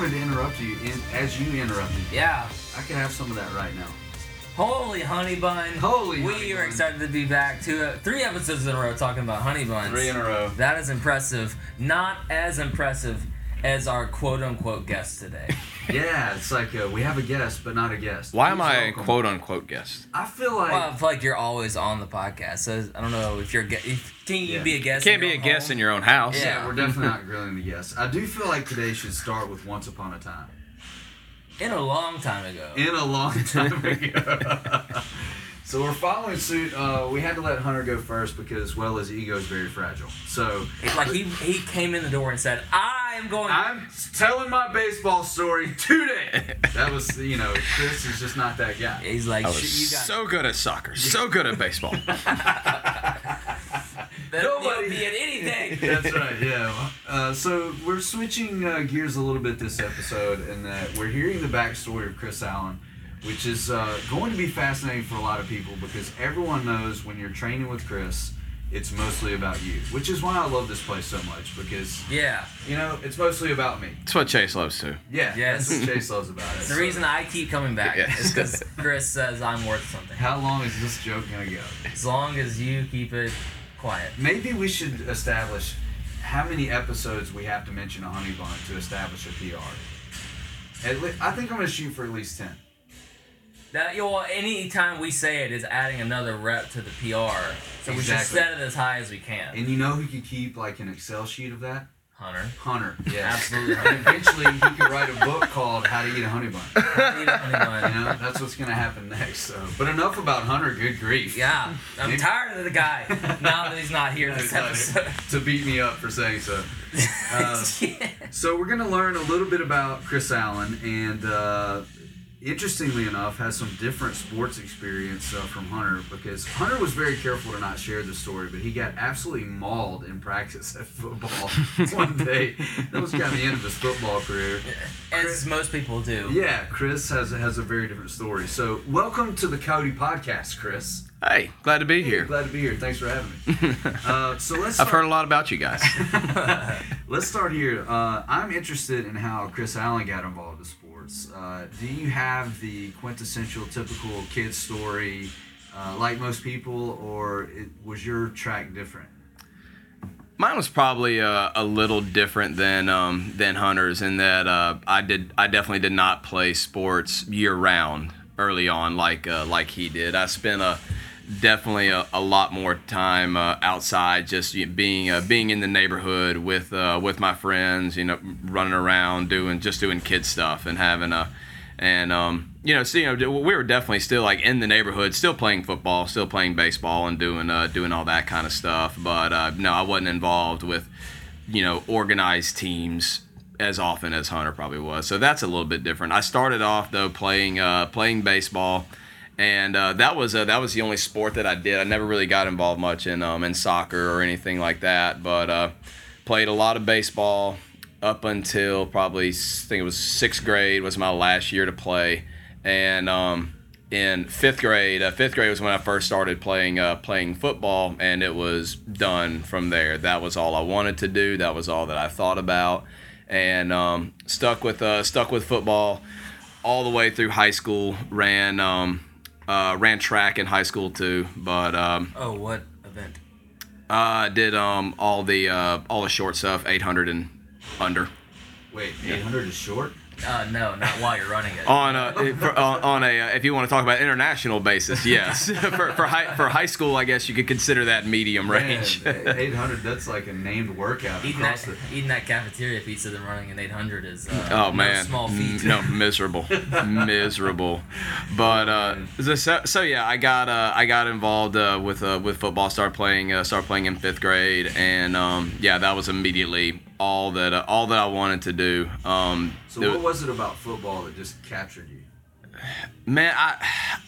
wanted to interrupt you in, as you interrupted. Yeah. I could have some of that right now. Holy honey bun. Holy We honey are bun. excited to be back. to uh, three episodes in a row talking about honey buns. Three in a row. That is impressive. Not as impressive as our quote unquote guest today. Yeah, it's like uh, we have a guest, but not a guest. Why am Please I a welcome- quote unquote guest? I feel like well, I feel like you're always on the podcast. So I don't know if you're. ge- If, can you Yeah. be a guest? Can't in be a your guest home? in your own house. Yeah. yeah, we're definitely not grilling the guests. I do feel like today should start with Once Upon a Time. In a long time ago. In a long time ago. so we're following suit. Uh, we had to let Hunter go first because, well, his ego is very fragile. So It's like he he came in the door and said, "I am going." I'm telling my baseball story today. That was, you know, Chris is just not that guy. He's like, I "Shit, you got so good at soccer, so good at baseball. that nobody- be at anything." That's right, yeah. Uh, so we're switching uh, gears a little bit this episode, in that we're hearing the backstory of Chris Allen, which is uh, going to be fascinating for a lot of people because everyone knows when you're training with Chris, it's mostly about you, which is why I love this place so much because yeah, you know it's mostly about me. That's what Chase loves too. Yeah, Yes. that's what Chase loves about it. the So reason I keep coming back Yeah. is because Chris says I'm worth something. how long is this joke gonna go? As long as you keep it quiet. Maybe we should establish how many episodes we have to mention a honey bun to establish a PR. At le- I think I'm gonna shoot for at least ten. That you know, any time we say it is adding another rep to the PR, so we should set it as high as we can. And you know who could keep like an Excel sheet of that? Hunter, Hunter. Yeah. absolutely. And eventually he could write a book called How to Eat a Honey Bun. Hunter. Eat a honey bun. You know, that's what's gonna happen next. So, but enough about Hunter. Good grief. Yeah, I'm Maybe- tired of the guy now that he's not here this episode. to beat me up for saying so. Uh, Yeah. So we're gonna learn a little bit about Chris Allen, and uh, interestingly enough, has some different sports experience uh, from Hunter because Hunter was very careful to not share the story, but he got absolutely mauled in practice at football one day. That was kind of the end of his football career. As most people do. Yeah, Chris has has a very different story. So welcome to the Cody Podcast, Chris. Hey, glad to be here. Glad to be here. Thanks for having me. Uh, so let's. I've heard a lot about you guys. Let's start here. Uh, I'm interested in how Chris Allen got involved in sports. Uh, do you have the quintessential, typical kid story, uh, like most people, or it, was your track different? Mine was probably uh, a little different than um, than Hunter's in that uh, I did I definitely did not play sports year round early on like uh, like he did. I spent a definitely a, a lot more time uh, outside, just being uh, being in the neighborhood with uh, with my friends, you know, running around doing just doing kid stuff and having a and um, you know, so, you know, we were definitely still like in the neighborhood, still playing football, still playing baseball, and doing uh, doing all that kind of stuff. But uh, no, I wasn't involved with you know organized teams as often as Hunter probably was. So that's a little bit different. I started off though playing uh, playing baseball, and uh, that was uh, that was the only sport that I did. I never really got involved much in um, in soccer or anything like that, but uh, played a lot of baseball up until probably I think it was sixth grade was my last year to play, and um, in fifth grade, uh, fifth grade was when I first started playing uh, playing football, and it was done from there. That was all I wanted to do. That was all that I thought about, and um, stuck with uh, stuck with football all the way through high school. Ran um, uh, ran track in high school too, but um, Oh, what event? I did um, all the uh, all the short stuff, 800 and under. Wait, 800 is short? Uh, no, not while you're running it. on a for, on, on a uh, if you want to talk about international basis, yes. for for high for high school, I guess you could consider that medium range. 800, that's like a named workout Eating that, the. eating that cafeteria pizza and running an 800 is uh, Oh no man, small feat. No miserable, miserable. But uh, so, so so yeah, I got uh, I got involved uh, with uh, with football. Started playing uh, started playing in fifth grade, and um, yeah, that was immediately all that uh, all that I wanted to do. Um, So, what was it about football that just captured you? Man, I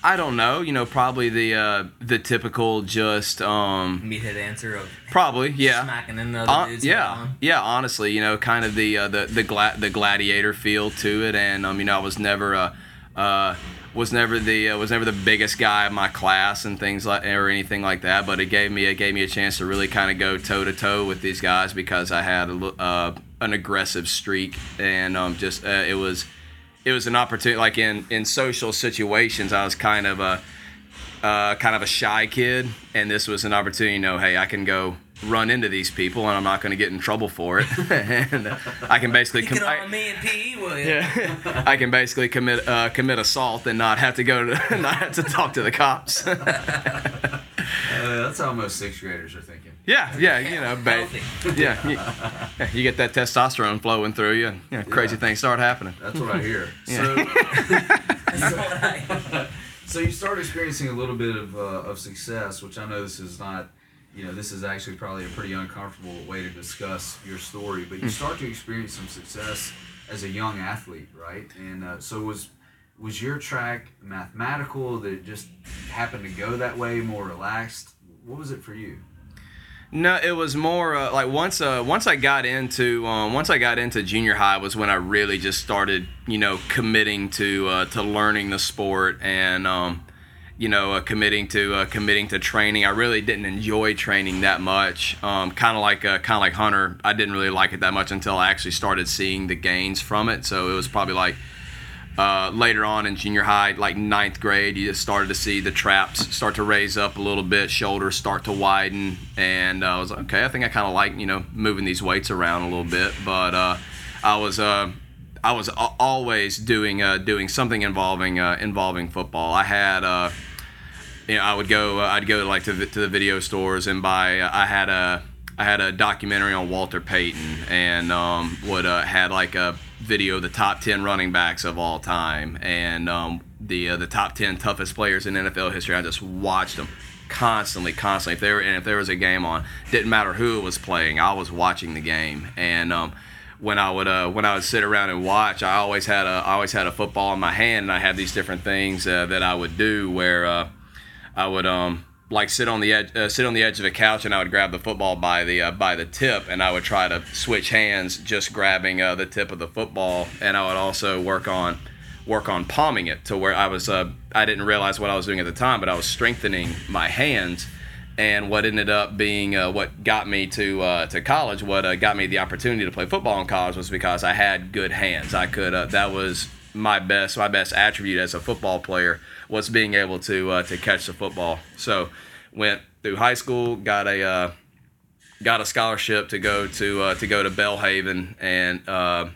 I don't know. You know, probably the uh, the typical just um Meathead answer of probably yeah. smacking in the other Uh, dudes. yeah, around. yeah. Honestly, you know, kind of the uh, the the, gla- the gladiator feel to it, and um, you know, I was never uh, uh, was never the uh, was never the biggest guy in my class and things like or anything like that. But it gave me it gave me a chance to really kind of go toe to toe with these guys because I had a, uh, an aggressive streak and um, just uh, it was it was an opportunity. Like in in social situations, I was kind of a uh, kind of a shy kid, and this was an opportunity. You know, hey, I can go run into these people, and I'm not going to get in trouble for it. and I can basically You com- I, me and P. Will yeah, I can basically commit uh, commit assault and not have to go to not have to talk to the cops. Uh, that's how most sixth graders are thinking. yeah, yeah, you know, ba- yeah, you, yeah, you get that testosterone flowing through you, and you know, crazy Yeah. things start happening. That's what I hear. Yeah. That's So, so you start experiencing a little bit of, uh, of success, which I know this is not, you know, this is actually probably a pretty uncomfortable way to discuss your story, but you start to experience some success as a young athlete, right? And uh, so was was your track mathematical that it just happened to go that way, more relaxed? What was it for you? No, it was more uh, like once uh, once I got into um, once I got into junior high was when I really just started you know committing to uh, to learning the sport and um, you know uh, committing to uh, committing to training. I really didn't enjoy training that much. Um, kind of like uh, kind of like Hunter, I didn't really like it that much until I actually started seeing the gains from it. So it was probably like uh, later on in junior high, like ninth grade, you just started to see the traps start to raise up a little bit, shoulders start to widen, and uh, I was like, okay, I think I kind of like you know moving these weights around a little bit, but uh, I was I was always doing doing something involving involving football. I had you know I would go uh, I'd go like to the, to the video stores and buy uh, I had a I had a documentary on Walter Payton and um, would uh, had like a video of the top ten running backs of all time and um, the uh, the top ten toughest players in NFL history. I just watched them constantly, constantly. If there and if there was a game on, didn't matter who was playing, I was watching the game. And um, when I would uh, when I would sit around and watch, I always had a I always had a football in my hand, and I had these different things uh, that I would do where uh, I would um like sit on the edge uh, sit on the edge of a couch and I would grab the football by the uh, by the tip and I would try to switch hands just grabbing uh, the tip of the football. And I would also work on work on palming it to where I was uh, I didn't realize what I was doing at the time but I was strengthening my hands. And what ended up being uh, what got me to uh, to college what got me the opportunity to play football in college was because I had good hands. I could that was my best my best attribute as a football player was being able to uh, to catch the football. So went through high school, got a uh, got a scholarship to go to uh, to go to Belhaven and uh,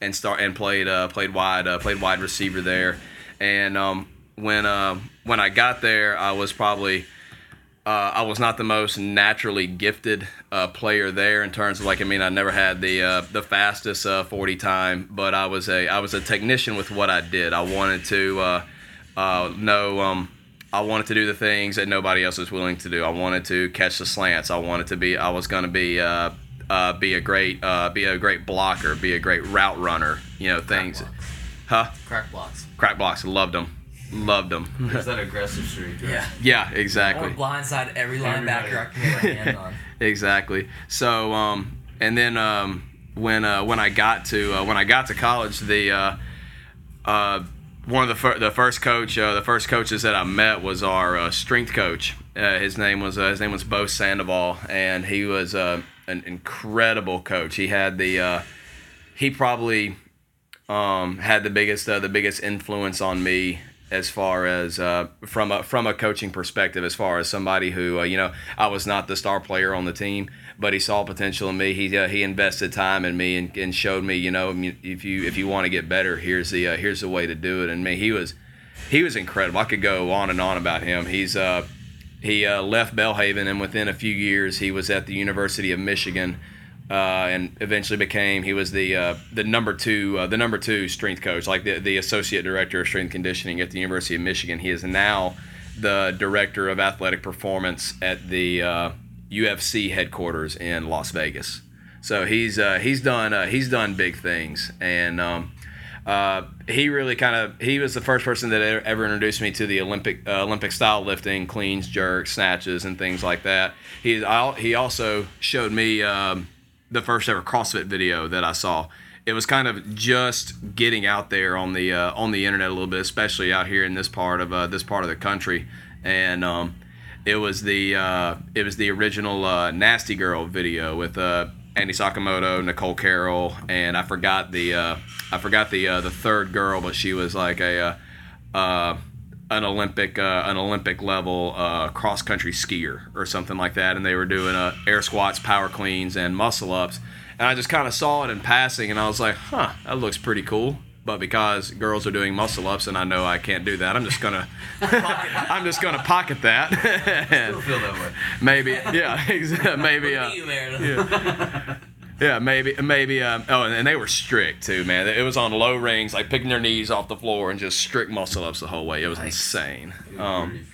and start and played uh, played wide uh, played wide receiver there. And um, when when I got there, I was probably uh, I was not the most naturally gifted uh, player there in terms of like I mean I never had the uh, the fastest uh, 40 time, but I was a I was a technician with what I did. I wanted to uh, uh, know um, I wanted to do the things that nobody else was willing to do. I wanted to catch the slants. I wanted to be I was going to be uh, uh, be a great uh, be a great blocker, be a great route runner. You know things, blocks. huh? Crack blocks. Crack blocks, loved them, loved them. There's that aggressive streak. right? Yeah. yeah, exactly. want blindside every linebacker I can get my hand on. exactly. So, um, and then um, when uh, when I got to uh, when I got to college, the uh, uh, one of the fir- the first coach uh, the first coaches that I met was our uh, strength coach. Uh, his name was uh, his name was Bo Sandoval, and he was uh, an incredible coach. He had the uh, he probably um, had the biggest uh, the biggest influence on me as far as uh, from a from a coaching perspective, as far as somebody who uh, you know I was not the star player on the team, but he saw potential in me. He uh, he invested time in me and, and showed me you know if you if you want to get better, here's the uh, here's the way to do it. And me, he was he was incredible. I could go on and on about him. He's uh he uh, left Belhaven and within a few years he was at the University of Michigan. Uh, and eventually became he was the uh, the number two uh, the number two strength coach like the, the associate director of strength conditioning at the University of Michigan. He is now the director of athletic performance at the uh, UFC headquarters in Las Vegas. So he's uh, he's done uh, he's done big things and. Um, uh, he really kind of he was the first person that ever- introduced me to the Olympic uh, Olympic style lifting, cleans, jerks, snatches, and things like that. He al- he also showed me um, the first ever CrossFit video that I saw. it was kind of just getting out there on the uh, on the internet a little bit, especially out here in this part of uh, this part of the country, and um, it was the uh, it was the original uh, Nasty Girl video with uh, Annie Sakamoto, Nicole Carroll, and I forgot the uh, I forgot the the third girl, but she was like a an Olympic uh, an Olympic level uh, cross country skier or something like that, and they were doing uh, air squats, power cleans, and muscle ups. And I just kind of saw it in passing, and I was like, "Huh, that looks pretty cool." But because girls are doing muscle ups, and I know I can't do that, I'm just gonna I'm just gonna pocket that. Still feel that way. maybe, yeah, exa- maybe. Uh, yeah, maybe, maybe. Um, oh, and they were strict too, man. It was on low rings, like picking their knees off the floor and just strict muscle ups the whole way. It was insane. Um,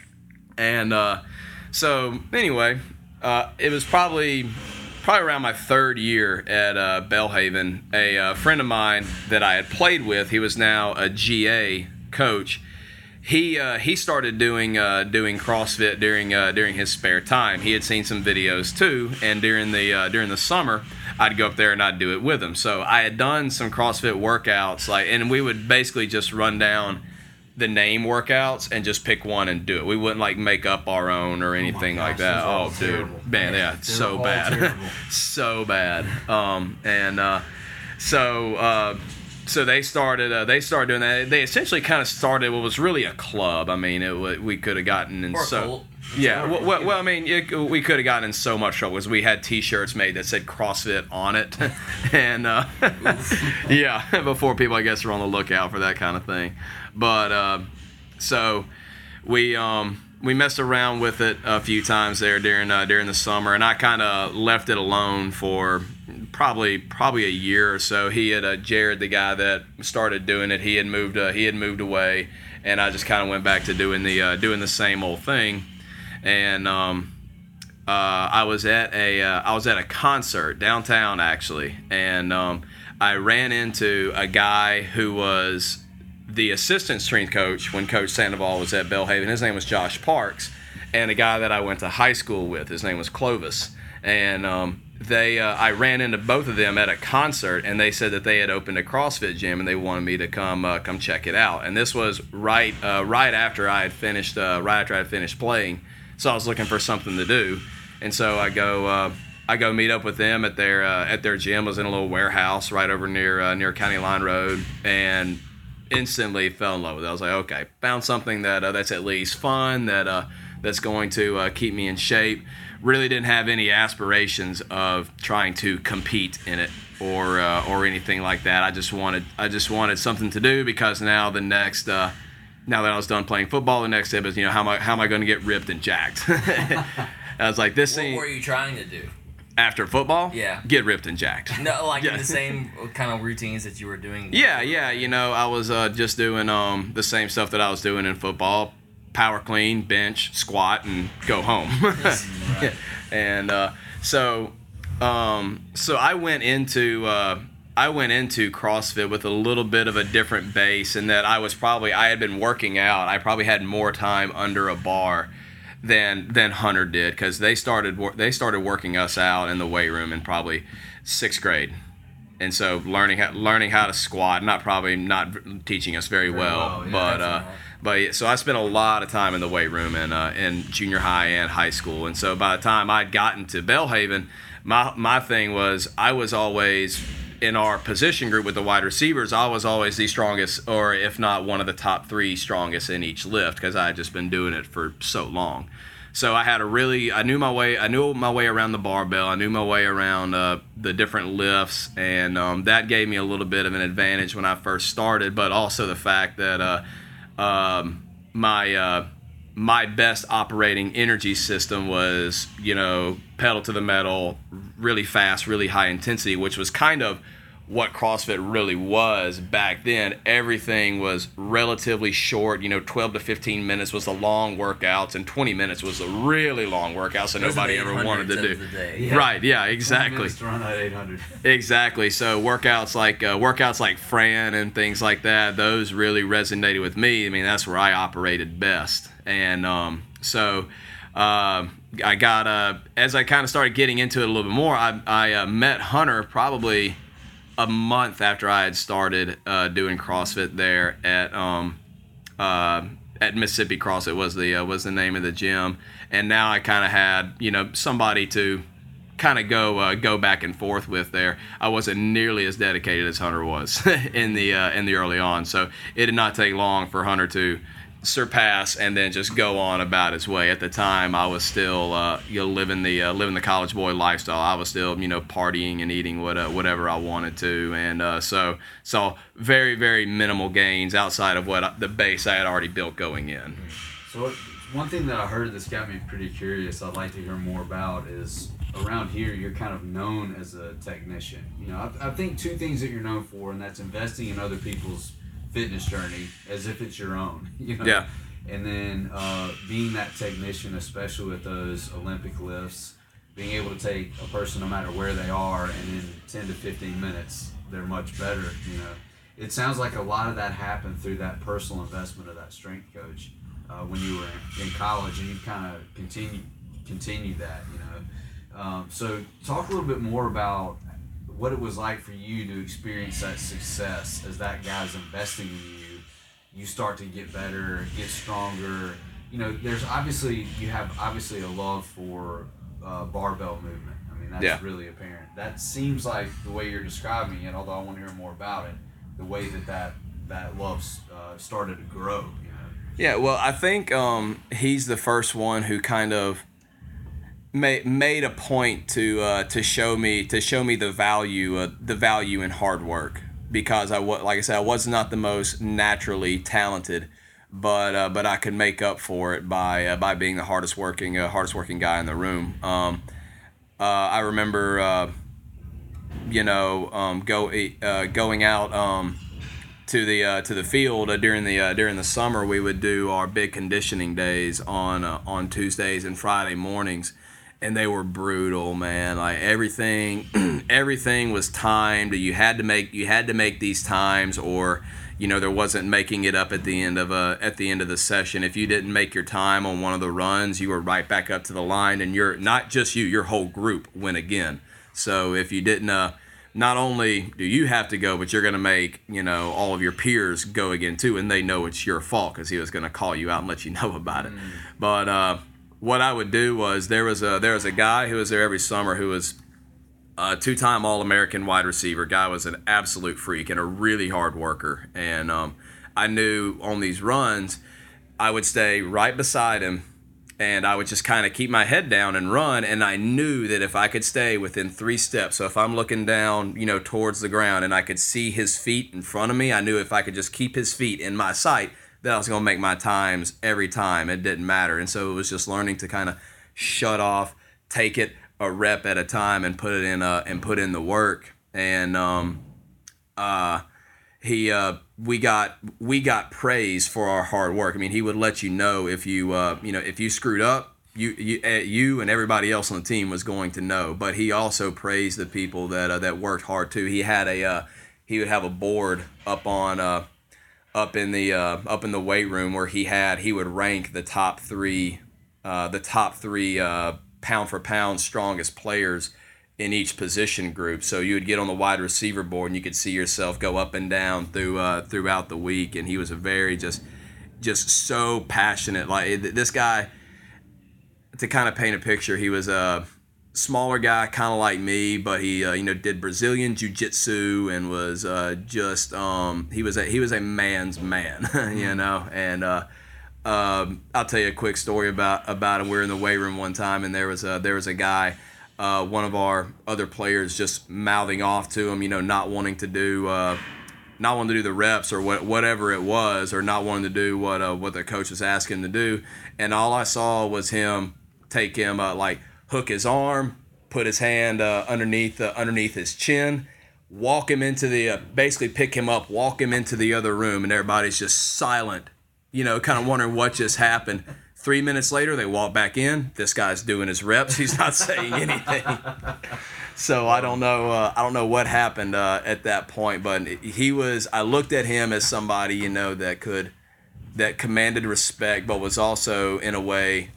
and uh, so anyway, uh, it was probably probably around my third year at uh, Belhaven. A uh, friend of mine that I had played with, he was now a GA coach. He uh, he started doing uh, doing CrossFit during uh, during his spare time. He had seen some videos too, and during the uh, during the summer, I'd go up there and I'd do it with them. So I had done some CrossFit workouts, like, and we would basically just run down the name workouts and just pick one and do it. We wouldn't like make up our own or anything like gosh, that. those are all Oh, dude, man, yeah, They so bad, so bad. Um, and uh, so uh, so they started uh, they started doing that. They essentially kind of started what was really a club. I mean, it wa- we could have gotten in Or a so. cult. Yeah, well, well, well, I mean, it, we could have gotten in so much trouble because we had T-shirts made that said CrossFit on it, and uh, yeah, before people, I guess, were on the lookout for that kind of thing. But uh, so we um, we messed around with it a few times there during uh, during the summer, and I kind of left it alone for probably probably a year or so. He had uh, Jared, the guy that started doing it, he had moved uh, he had moved away, and I just kind of went back to doing the uh, doing the same old thing, and um, uh, I was at a uh, I was at a concert downtown actually, and um, I ran into a guy who was the assistant strength coach when Coach Sandoval was at Belhaven. His name was Josh Parks, and a guy that I went to high school with. His name was Clovis, and um, they uh, I ran into both of them at a concert, and they said that they had opened a CrossFit gym and they wanted me to come uh, come check it out. And this was right uh, right after I had finished uh, right after I had finished playing, so I was looking for something to do, and so I go. Uh, I go meet up with them at their uh, at their gym. Was in a little warehouse right over near uh, near County Line Road, and instantly fell in love with it. I was like, okay, found something that uh, that's at least fun, that uh, that's going to uh, keep me in shape. Really didn't have any aspirations of trying to compete in it or uh, or anything like that. I just wanted I just wanted something to do because now the next. Now that I was done playing football, the next step is, you know, how am I, how am I going to get ripped and jacked? I was like, this What ain't were you trying to do? after football. Yeah. get ripped and jacked. No, like Yeah. in the same kind of routines that you were doing. Yeah, yeah. You know, I was uh, just doing um, the same stuff that I was doing in football: power clean, bench, squat, and go home. and uh, so, um, so I went into uh, I went into CrossFit with a little bit of a different base, in that I was probably I had been working out. I probably had more time under a bar than than Hunter did because they started they started working us out in the weight room in probably sixth grade. And so learning how learning how to squat not probably not teaching us very, well, well, yeah, but uh but yeah, so I spent a lot of time in the weight room in uh, in junior high and high school. And so by the time I'd gotten to Belhaven my my thing was I was always in our position group with the wide receivers I was always the strongest or if not one of the top 3 strongest in each lift because I had just been doing it for so long so I had a really, I knew my way, I knew my way around the barbell. I knew my way around uh, the different lifts, and um, that gave me a little bit of an advantage when I first started. But also the fact that uh, um, my uh, my best operating energy system was, you know, pedal to the metal, really fast, really high intensity, which was kind of what CrossFit really was back then. Everything was relatively short. You know, 12 to 15 minutes was the long workouts, and 20 minutes was the really long workouts that Those nobody ever wanted to do. of the day. Yeah. Right? Yeah, exactly. to run that 800. Exactly. So workouts like uh, workouts like Fran and things like that, those really resonated with me. I mean, that's where I operated best. And um, so uh, I got uh, as I kind of started getting into it a little bit more, I, I uh, met Hunter probably a month after I had started uh, doing CrossFit there at um, uh, at Mississippi CrossFit was the uh, was the name of the gym, and now I kind of had you know somebody to kind of go uh, go back and forth with there. I wasn't nearly as dedicated as Hunter was in the uh, in the early on, so it did not take long for Hunter to surpass and then just go on about his way. At the time, I was still uh, you know living the uh, living the college boy lifestyle. I was still you know partying and eating what, uh, whatever I wanted to, and uh, so so very very minimal gains outside of what I, the base I had already built going in. So one thing that I heard that's got me pretty curious. I'd like to hear more about is around here you're kind of known as a technician. You know, I, I think two things that you're known for, and that's investing in other people's fitness journey as if it's your own. You know? Yeah. And then uh, being that technician, especially with those Olympic lifts, being able to take a person no matter where they are, and in 10 to 15 minutes, they're much better. You know, it sounds like a lot of that happened through that personal investment of that strength coach uh, when you were in, in college, and you kind of continue continue that. You know, um, so talk a little bit more about what it was like for you to experience that success as that guy's investing in you. You start to get better, get stronger. You know, there's obviously you have obviously a love for uh, barbell movement. I mean, that's Yeah. really apparent. That seems like the way you're describing it. Although I want to hear more about it, the way that that that love uh, started to grow. You know. Yeah, well, I think um, he's the first one who kind of made made a point to uh, to show me to show me the value uh, the value in hard work because I wa- like I said I was not the most naturally talented, but uh, but I could make up for it by uh, by being the hardest working uh, hardest working guy in the room. Um, uh, I remember you know um, go going out. Um, to the uh, to the field uh, during the uh, during the summer. We would do our big conditioning days on on Tuesdays and Friday mornings, and they were brutal, man. Like everything everything was timed. You had to make you had to make these times, or you know there wasn't making it up at the end of a at the end of the session. If you didn't make your time on one of the runs, you were right back up to the line, and you're not just you, your whole group went again. So if you didn't uh, not only do you have to go, but you're going to make you know all of your peers go again too, and they know it's your fault because he was going to call you out and let you know about it. But uh, what I would do was there was a there was a guy who was there every summer who was a two-time All-American wide receiver. Guy was an absolute freak and a really hard worker, and um, I knew on these runs I would stay right beside him and I would just kind of keep my head down and run. And I knew that if I could stay within three steps, so if I'm looking down, you know, towards the ground and I could see his feet in front of me, I knew if I could just keep his feet in my sight, that I was going to make my times every time. It didn't matter. And so it was just learning to kind of shut off, take it a rep at a time, and put it in uh, and put in the work. And um, uh, he uh, we got we got praise for our hard work. I mean, he would let you know if you uh, you know if you screwed up, you you uh, you and everybody else on the team was going to know. But he also praised the people that uh, that worked hard too. He had a uh, he would have a board up on uh, up in the uh, up in the weight room where he had he would rank the top three uh, the top three uh, pound for pound strongest players in each position group. So you would get on the wide receiver board and you could see yourself go up and down through uh, throughout the week. And he was a very just just so passionate. Like this guy, to kind of paint a picture, he was a smaller guy, kind of like me, but he uh, you know did Brazilian jiu jitsu and was uh, just um, he was a he was a man's man, you know, and. Uh, um, I'll tell you a quick story about about him. We were in the weight room one time, and there was a there was a guy, uh, one of our other players, just mouthing off to him, you know, not wanting to do, uh, not wanting to do the reps or what whatever it was, or not wanting to do what uh, what the coach was asking him to do. And all I saw was him take him uh, like hook his arm, put his hand uh, underneath uh, underneath his chin, walk him into the uh, basically pick him up, walk him into the other room, and everybody's just silent you know, kind of wondering what just happened. Three minutes later, they walk back in. This guy's doing his reps. He's not saying anything. So I don't know. Uh, I don't know what happened uh, at that point, but he was. I looked at him as somebody you know that could, that commanded respect, but was also in a way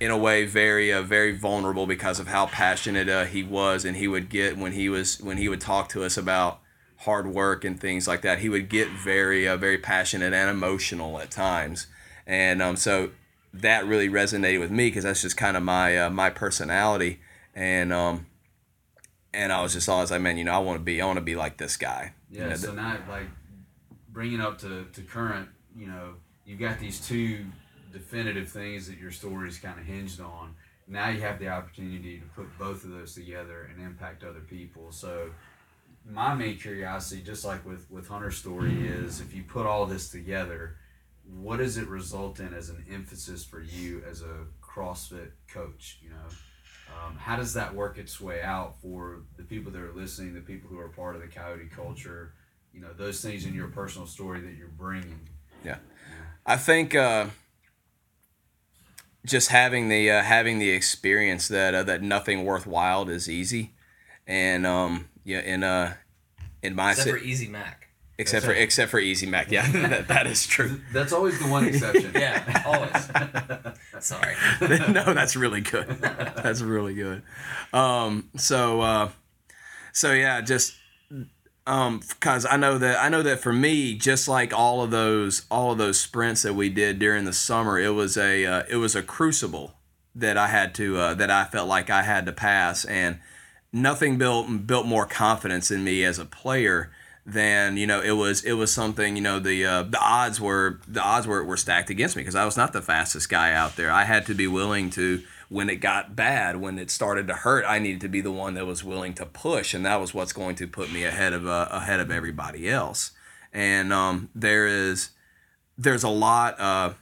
in a way very uh, very vulnerable because of how passionate uh, he was and he would get when he was when he would talk to us about hard work and things like that he would get very uh, very passionate and emotional at times and um, so that really resonated with me because that's just kind of my uh, my personality and um and I was just always like man you know I want to be I want to be like this guy Yeah. You know, so now, like, bringing up to, to current, you know, you've got these two definitive things that your story is kind of hinged on. Now you have the opportunity to put both of those together and impact other people. So, my main curiosity, just like with with Hunter's story, is if you put all this together, what does it result in as an emphasis for you as a CrossFit coach? You know, um, how does that work its way out for the people that are listening, the people who are part of the Coyote culture? You know, those things in your personal story that you're bringing. Yeah, I think uh, just having the uh, having the experience that uh, that nothing worthwhile is easy, and um, yeah, in uh, in my Except si- for Easy Mac. except for except for Easy Mac, yeah, that, that is true. That's always the one exception. Yeah, always. Sorry. no, that's really good. That's really good. Um, so, uh, so yeah, just um, because I know that I know that for me, just like all of those all of those sprints that we did during the summer, it was a uh, it was a crucible that I had to uh, that I felt like I had to pass, and nothing built built more confidence in me as a player than you know it was it was something you know the uh, the odds were the odds were, were stacked against me because I was not the fastest guy out there. I had to be willing to when it got bad when it started to hurt I needed to be the one that was willing to push and that was what's going to put me ahead of uh, ahead of everybody else. And um, there is there's a lot uh,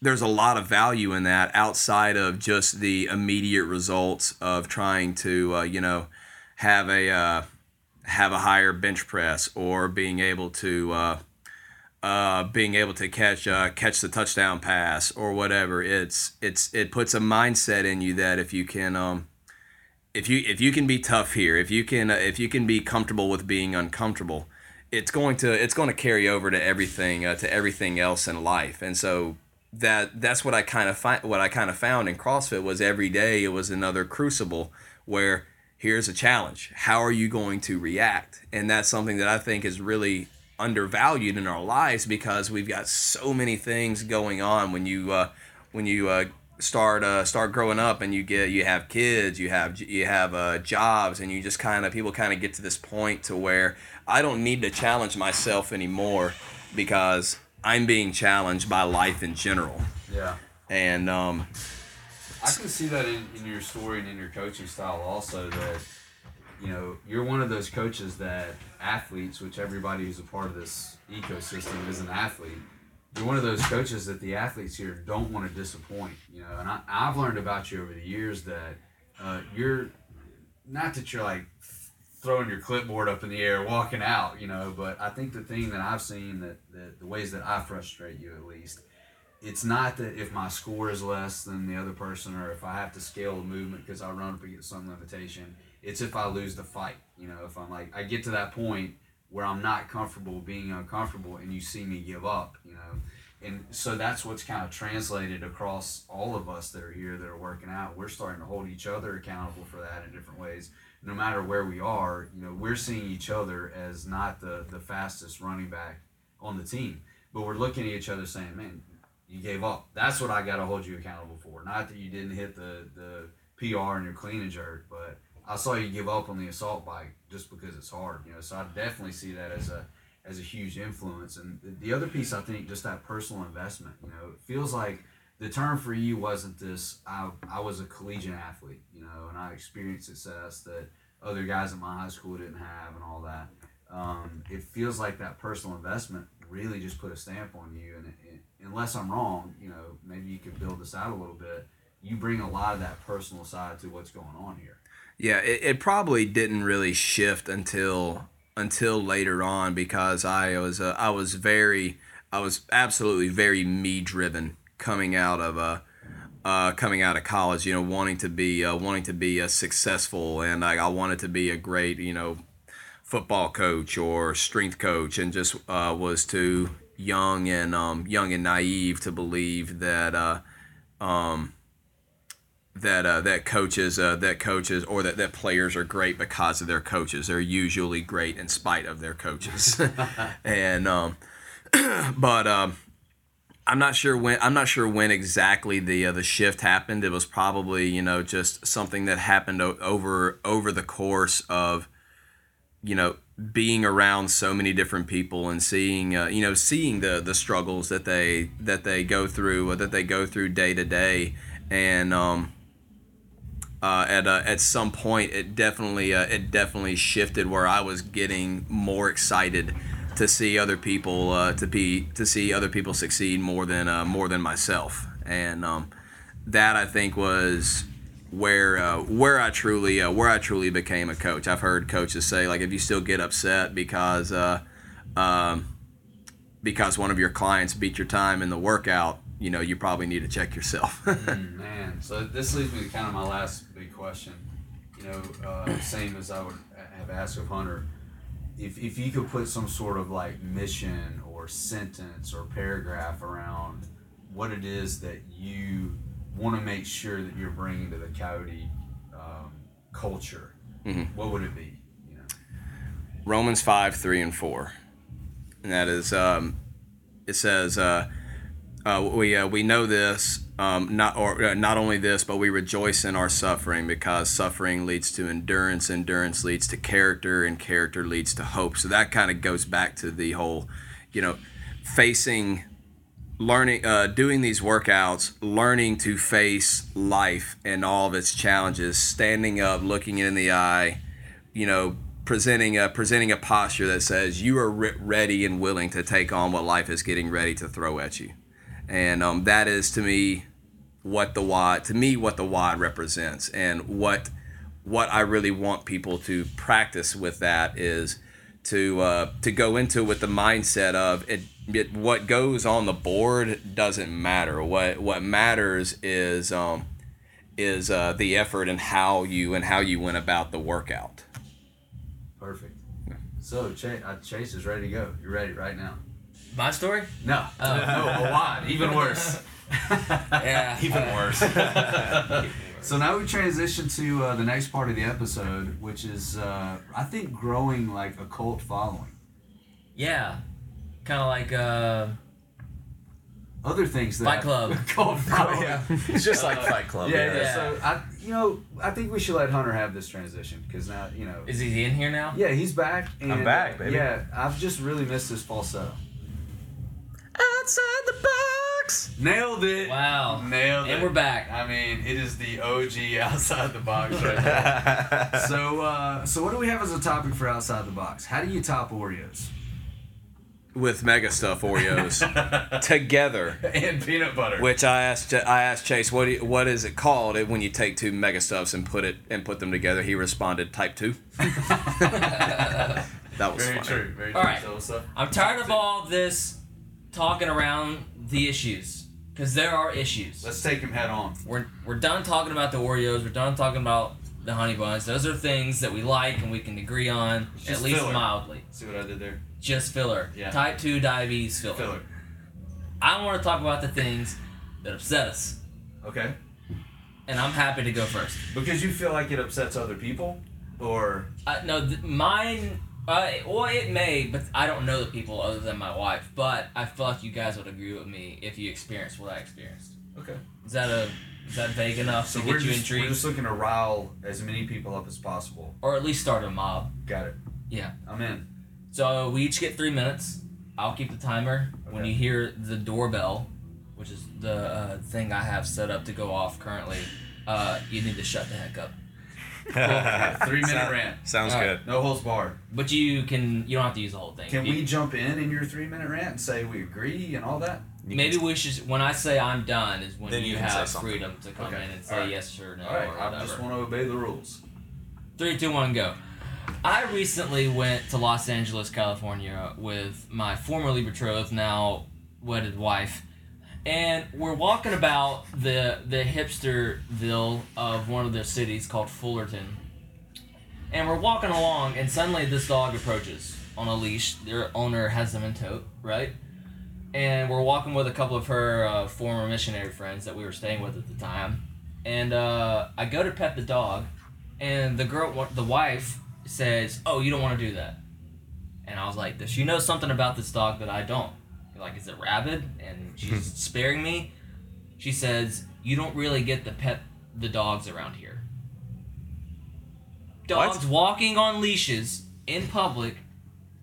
there's a lot of value in that outside of just the immediate results of trying to uh, you know have a uh, have a higher bench press or being able to uh, uh, being able to catch uh, catch the touchdown pass or whatever. It's it's it puts a mindset in you that if you can um, if you if you can be tough here, if you can uh, if you can be comfortable with being uncomfortable, it's going to it's going to carry over to everything uh, to everything else in life. And so that that's what I kind of find what I kind of found in CrossFit was every day it was another crucible where here's a challenge. How are you going to react? And that's something that I think is really undervalued in our lives because we've got so many things going on when you uh, when you uh, start uh, start growing up and you get you have kids you have you have uh, jobs and you just kind of people kind of get to this point to where I don't need to challenge myself anymore because I'm being challenged by life in general Yeah. and um, I can see that in, in your story and in your coaching style also that you know you're one of those coaches that athletes which everybody who's a part of this ecosystem is an athlete you're one of those coaches that the athletes here don't want to disappoint you know and I, i've learned about you over the years that uh, you're not that you're like throwing your clipboard up in the air walking out you know but i think the thing that i've seen that, that the ways that i frustrate you at least it's not that if my score is less than the other person or if I have to scale a movement because I run up against some limitation. It's if I lose the fight. You know, if I'm like, I get to that point where I'm not comfortable being uncomfortable and you see me give up, you know. And so that's what's kind of translated across all of us that are here that are working out. We're starting to hold each other accountable for that in different ways. No matter where we are, you know, we're seeing each other as not the, the fastest running back on the team. But we're looking at each other saying, man, you gave up. That's what I got to hold you accountable for. Not that you didn't hit the, the PR and your clean and jerk, but I saw you give up on the assault bike just because it's hard. You know, so I definitely see that as a as a huge influence. And the, the other piece, I think, just that personal investment. You know, it feels like the term for you wasn't this. I I was a collegiate athlete. You know, and I experienced success that other guys in my high school didn't have, and all that. Um, it feels like that personal investment really just put a stamp on you. And it, it, unless I'm wrong, you know, maybe you could build this out a little bit. You bring a lot of that personal side to what's going on here. Yeah, it, it probably didn't really shift until until later on because I was uh, I was very I was absolutely very me driven coming out of uh, uh, coming out of college. You know, wanting to be uh, wanting to be uh, successful, and I, I wanted to be a great you know football coach or strength coach, and just uh, was too young and um, young and naive to believe that uh, um, that uh, that coaches uh, that coaches or that, that players are great because of their coaches. They're usually great in spite of their coaches. and um, but um, I'm not sure when I'm not sure when exactly the uh, the shift happened. It was probably you know just something that happened o- over over the course of you know being around so many different people and seeing uh, you know seeing the the struggles that they that they go through uh, that they go through day to day and um uh, at uh, at some point it definitely uh, it definitely shifted where I was getting more excited to see other people uh, to be to see other people succeed more than uh, more than myself and um, that I think was where uh, where I truly where I truly became a coach. I've heard coaches say like if you still get upset because um, because one of your clients beat your time in the workout, you know you probably need to check yourself. Man, so this leads me to kind of my last big question. You know, uh, same as I would have asked of Hunter. If, if you could put some sort of like mission or sentence or paragraph around what it is that you want to make sure that you're bringing to the Coyote um, culture, Mhm. what would it be? You know, Romans 5, 3, and 4. And that is, um, it says, uh, uh, we, uh, we know this, um, not, or, uh, not only this, but we rejoice in our suffering because suffering leads to endurance, endurance leads to character, and character leads to hope. So that kind of goes back to the whole, you know, facing learning uh, doing these workouts learning to face life and all of its challenges standing up looking in the eye you know presenting a presenting a posture that says you are re- ready and willing to take on what life is getting ready to throw at you and um, that is to me what the WOD to me what the WOD represents and what what I really want people to practice with that is to uh, to go into with the mindset of it, it what goes on the board doesn't matter what what matters is um, is uh, the effort and how you and how you went about the workout perfect. So Chase, uh, Chase is ready to go. You're ready right now. My story? No, Oh. no, a WOD, even worse. Yeah. Even worse. So now we transition to uh, the next part of the episode, which is uh, I think growing like a cult following. Yeah. Kind of like uh, Other things that Fight Club. cult following. yeah. It's just like Fight Club. Yeah, yeah, Yeah. So I, you know, I think we should let Hunter have this transition because now, you know, is he in here now? yeah, he's back. And, I'm back, baby. Yeah, I've just really missed his falsetto. Outside the box. Nailed it. Wow. Nailed And it. And we're back. I mean, it is the OG outside the box right there. so, uh, so what do we have as a topic for outside the box? How do you top Oreos with Mega Stuf Oreos together and peanut butter? which I asked I asked Chase what you, what is it called when you take two mega stuffs and put it and put them together he responded type 2 that was Very funny. true. Very All true. right. So what's? I'm tired of all this talking around the issues because there are issues. Let's take him head on. We're we're done talking about the Oreos. We're done talking about the honey buns. Those are things that we like and we can agree on at least filler. mildly. See what I did there? Just filler. Yeah. Type two diabetes filler. Filler. I want to talk about the things that upset us, Okay. and I'm happy to go first. Because you feel like it upsets other people, or Uh, no, th- mine. Uh, well, it may, but I don't know the people other than my wife. But I feel like you guys would agree with me if you experienced what I experienced. okay. Is that a is that vague enough So to get you just, we're just looking to rile as many people up as possible. or at least start a mob? Got it. Yeah. I'm in. So we each get three minutes. I'll keep the timer. Okay. When you hear the doorbell, which is the uh, thing I have set up to go off currently, uh, you need to shut the heck up. Three minute Sound- rant. Sounds All right. good. No holds barred. But you can you don't have to use the whole thing. Can You- we jump in in your three minute rant and say we agree and all that? You Maybe can- we should. When I say I'm done, is when Then you, you can say have something. freedom to come Okay. in and say Alright. yes or no all right. or I whatever. just want to obey the rules. Three, two, one, go. I recently went to Los Angeles, California with my formerly betrothed, now wedded wife. And we're walking about the the hipsterville of one of the cities called Fullerton. And we're walking along and suddenly this dog approaches on a leash. Their owner has them in tote, right? And we're walking with a couple of her uh, former missionary friends that we were staying with at the time. and uh, I go to pet the dog, and the girl, the wife, says, "Oh, you don't want to do that." And I was like, "Does she know something about this dog that I don't?" Like, is it rabid? And she's sparing me. She says, "You don't really get to pet the dogs around here. Dogs walking on leashes in public,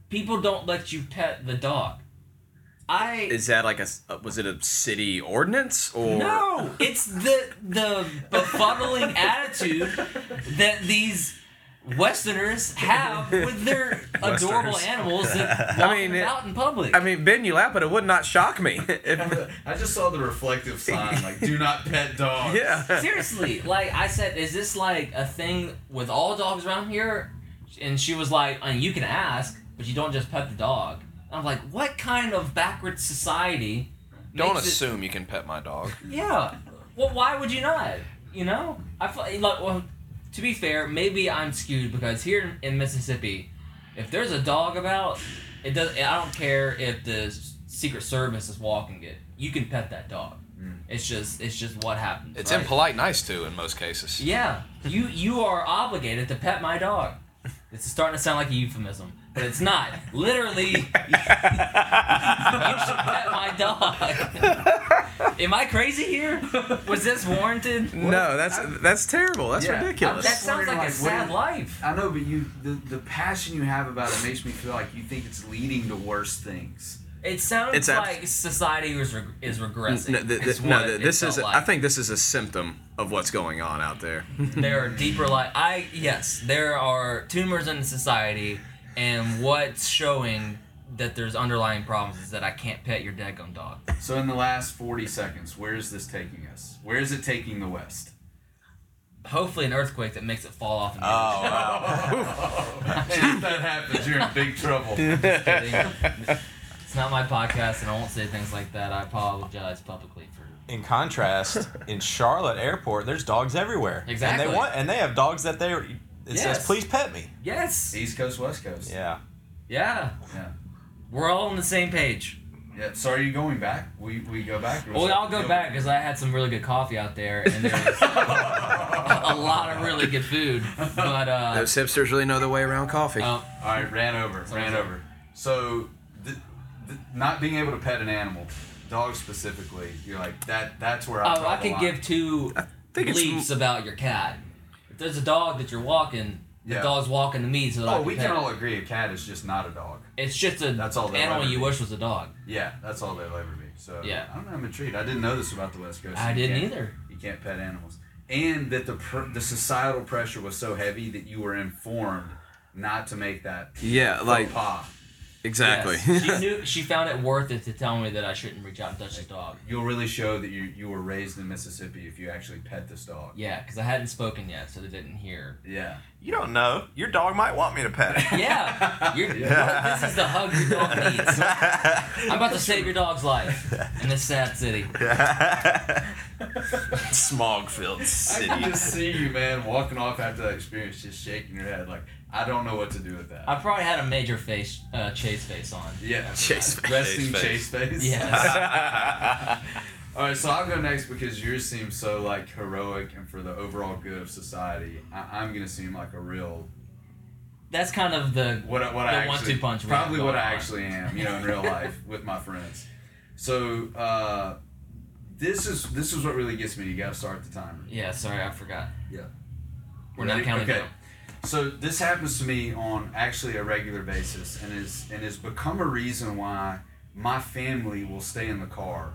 people don't let you pet the dog." I Is that like a uh, was it a city ordinance or no, it's the the befuddling attitude that these Westerners have with their adorable animals that walk mean, it- out in public. I mean, Ben, you laugh, but it would not shock me. If, I just saw the reflective sign, like "Do not pet dogs." yeah. Seriously, like I said, is this like a thing with all dogs around here? And she was like, and you can ask, but you don't just pet the dog. And I'm like, what kind of backward society? Don't makes it- assume you can pet my dog. Yeah. Well, why would you not? You know, I feel like well, to be fair, maybe I'm skewed because here in Mississippi, if there's a dog about, it does. I don't care if the Secret Service is walking it. You can pet that dog. Mm. It's just it's just what happens. It's right? impolite nice too in most cases. Yeah, you you are obligated to pet my dog. It's starting to sound like a euphemism, but it's not. Literally, you should pet my dog. Am I crazy here? Was this warranted? No, that's that's terrible. That's Yeah, ridiculous. That sounds wondering, like a sad life. I know, but you the, the passion you have about it makes me feel like you think it's leading to worse things. It sounds It's abs- like society is reg- is regressing. No, th- is no what th- it this felt is. like. I think this is a symptom of what's going on out there. there are deeper like I yes, there are tumors in society, and what's showing that there's underlying problems is that I can't pet your daggone dog. So in the last forty seconds, where is this taking us? Where is it taking the West? Hopefully, an earthquake that makes it fall off. And Oh wow. If that happens, you're in big trouble. Just kidding. it's not my podcast, and I won't say things like that. I apologize publicly for. In contrast, in Charlotte Airport, there's dogs everywhere. Exactly. And they want, and they have dogs that they. It Yes. says, "Please pet me." Yes. East Coast, West Coast. Yeah. Yeah. Yeah. We're all on the same page. Yeah. So are you going back? We we go back. or Well, is I'll it- go back because I had some really good coffee out there, and there was a lot of really good food. But uh, Those hipsters really know the way around coffee. uh, All right, ran over, ran sorry. over. So, th- th- not being able to pet an animal, dogs specifically, you're like that. That's where I. oh, I the could give two think it's about your cat. If there's a dog that you're walking, the Yeah. dog's walking to me, so that Oh, can we can it. all agree a cat is just not a dog. It's just a That's all animal ever you be. wish was a dog. Yeah, that's all they'll ever be. So Yeah. I don't know. I'm intrigued. I didn't know this about the West Coast. I didn't either. You can't pet animals, and that the pr- the societal pressure was so heavy that you were informed not to make that yeah, like faux pas. Exactly. Yes. she knew she found it worth it to tell me that I shouldn't reach out and touch the dog. You'll really show that you you were raised in Mississippi if you actually pet this dog. Yeah, because I hadn't spoken yet, so they didn't hear. Yeah. You don't know. Your dog might want me to pet it. Yeah, you're, this is the hug your dog needs. I'm about to save your dog's life in this sad city. Smog filled city. I city. can just see you, man, walking off after that experience, just shaking your head like, I don't know what to do with that. I probably had a major face, uh, chase face on. yeah. Chase face. Resting Chase chase face. Yes. All right, so I'll go next because yours seems so like heroic and for the overall good of society. I, I'm gonna seem like a real That's kind of the what I- what The I one-two actually punch probably what going I actually am, you know, in real life with my friends. So uh, this is this is what really gets me. You got to start the timer. yeah. Sorry, I forgot. Yeah. We're not counting Okay. down. So this happens to me on actually a regular basis, and is and has become a reason why my family will stay in the car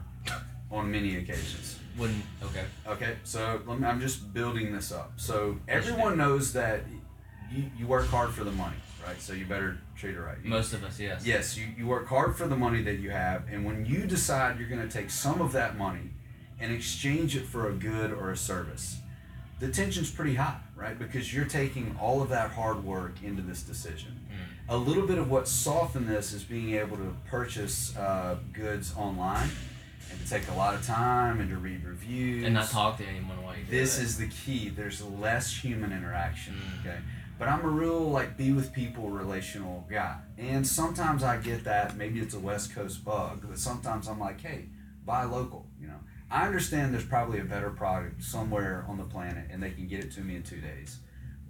on many occasions. Wouldn't okay. Okay, so let me, I'm just building this up. So everyone knows that you, you work hard for the money, right? So you better treat it right. You- Most of us, yes. Yes, you, you work hard for the money that you have, and when you decide you're going to take some of that money and exchange it for a good or a service, the tension's pretty high, right? Because you're taking all of that hard work into this decision. Hmm. A little bit of what softened this is being able to purchase uh, goods online and to take a lot of time and to read reviews And not talk to anyone while you do this it. is the key. There's less human interaction. Mm. Okay. But I'm a real like be with people relational guy. And sometimes I get that, maybe it's a West Coast bug, but sometimes I'm like, hey, buy local, you know. I understand there's probably a better product somewhere on the planet, and they can get it to me in two days.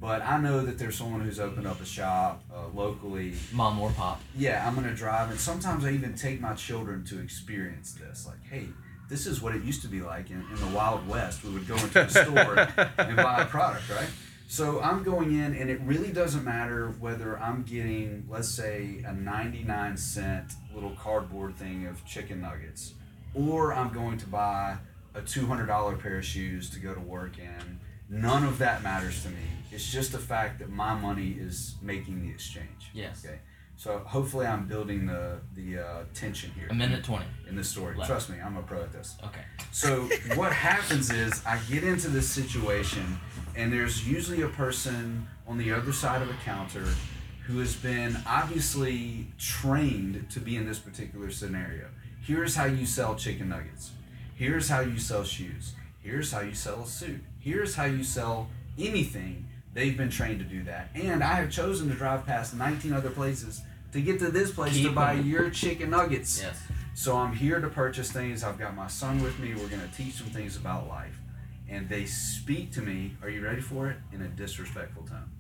But I know that there's someone who's opened up a shop uh, locally. Mom or pop. Yeah, I'm gonna drive, and sometimes I even take my children to experience this. Like, hey, this is what it used to be like in, in the Wild West. We would go into a store and buy a product, right? So I'm going in, and it really doesn't matter whether I'm getting, let's say, a 99 cent little cardboard thing of chicken nuggets, or I'm going to buy a $200 pair of shoes to go to work in. None of that matters to me. It's just the fact that my money is making the exchange. Yes. Okay. So hopefully I'm building the the uh, tension here A minute twenty. in this story. Left. Trust me, I'm a pro at this. Okay. So what happens is I get into this situation, and there's usually a person on the other side of a counter who has been obviously trained to be in this particular scenario. Here's how you sell chicken nuggets. Here's how you sell shoes. Here's how you sell a suit. Here's how you sell anything. They've been trained to do that. And I have chosen to drive past 19 other places to get to this place to buy them. your chicken nuggets. Yes. So I'm here to purchase things. I've got my son with me. We're going to teach them things about life. And they speak to me, are you ready for it? In a disrespectful tone.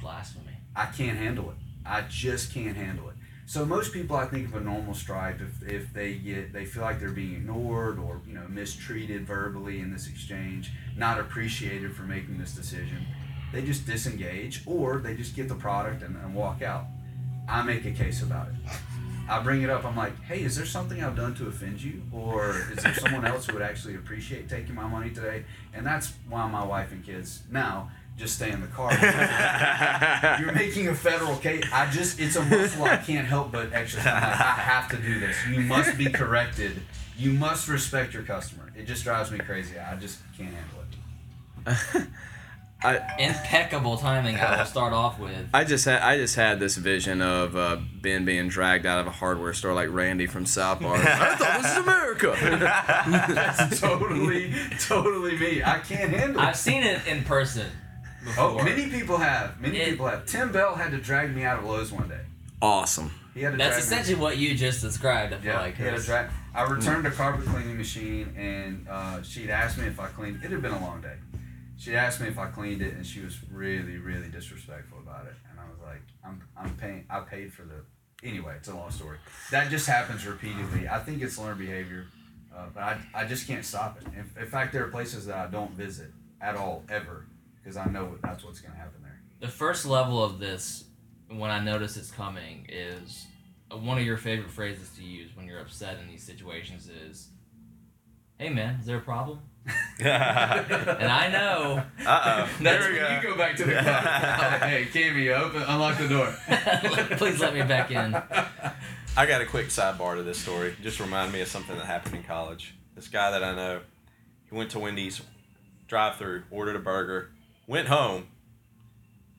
Blasphemy. I can't handle it. I just can't handle it. So most people, I think of a normal stripe if, if they get they feel like they're being ignored or you know mistreated verbally in this exchange, not appreciated for making this decision, they just disengage or they just get the product and, and walk out. I make a case about it. I bring it up. I'm like, hey, is there something I've done to offend you, or is there someone else who would actually appreciate taking my money today? And that's why my wife and kids now just stay in the car. You're making a federal case. I just, it's a muscle I can't help but exercise. I'm like, I have to do this. You must be corrected. You must respect your customer. It just drives me crazy. I just can't handle it. Impeccable timing. I will start off with. I just had I just had this vision of uh, Ben being dragged out of a hardware store like Randy from South Park. I thought this was America. That's totally, totally me. I can't handle it. I've seen it in person. Oh, many people have. Many It- people have. Tim Bell had to drag me out of Lowe's one day. awesome. He had to That's drag me- essentially what you just described. I feel Yeah, like. he had a Chris. dra- I returned a carpet cleaning machine, and uh, she'd asked me if I cleaned. It had been a long day. She asked me if I cleaned it, and she was really, really disrespectful about it. And I was like, "I'm, I'm paying. I paid for the. Anyway, it's a long story. That just happens repeatedly. I think it's learned behavior, uh, but I, I just can't stop it. In, in fact, there are places that I don't visit at all ever because I know that's what's going to happen there. The first level of this, when I notice it's coming, is uh, one of your favorite phrases to use when you're upset in these situations is, "Hey man, is there a problem?" And I know Uh oh. that's we You go back to the car. hey, Cammy, open, unlock the door. Please let me back in. I got a quick sidebar to this story. Just remind me of something that happened in college. This guy that I know, he went to Wendy's drive-through, ordered a burger, went home,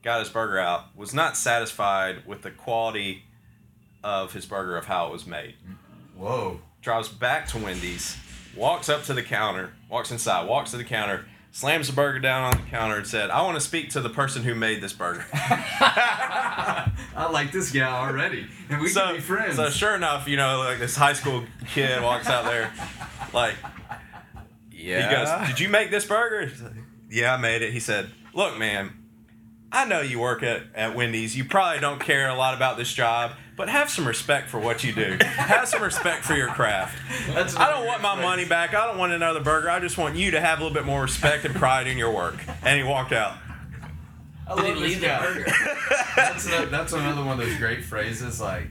got his burger out, was not satisfied with the quality of his burger of how it was made. Whoa. Drives back to Wendy's, walks up to the counter, walks inside, walks to the counter, slams the burger down on the counter and said, "I want to speak to the person who made this burger." I like this guy already, and we so, can be friends. So sure enough, you know, like this high school kid walks out there, like Yeah. he goes, "Did you make this burger?" He's like, yeah, I made it. He said, "Look, man, I know you work at, at Wendy's. You probably don't care a lot about this job, but have some respect for what you do. have some respect for your craft. That's I don't want my money back. I don't want another burger. I just want you to have a little bit more respect and pride in your work." And he walked out. I Did he love this leave the guy. burger? That's, a, that's another one of those great phrases like,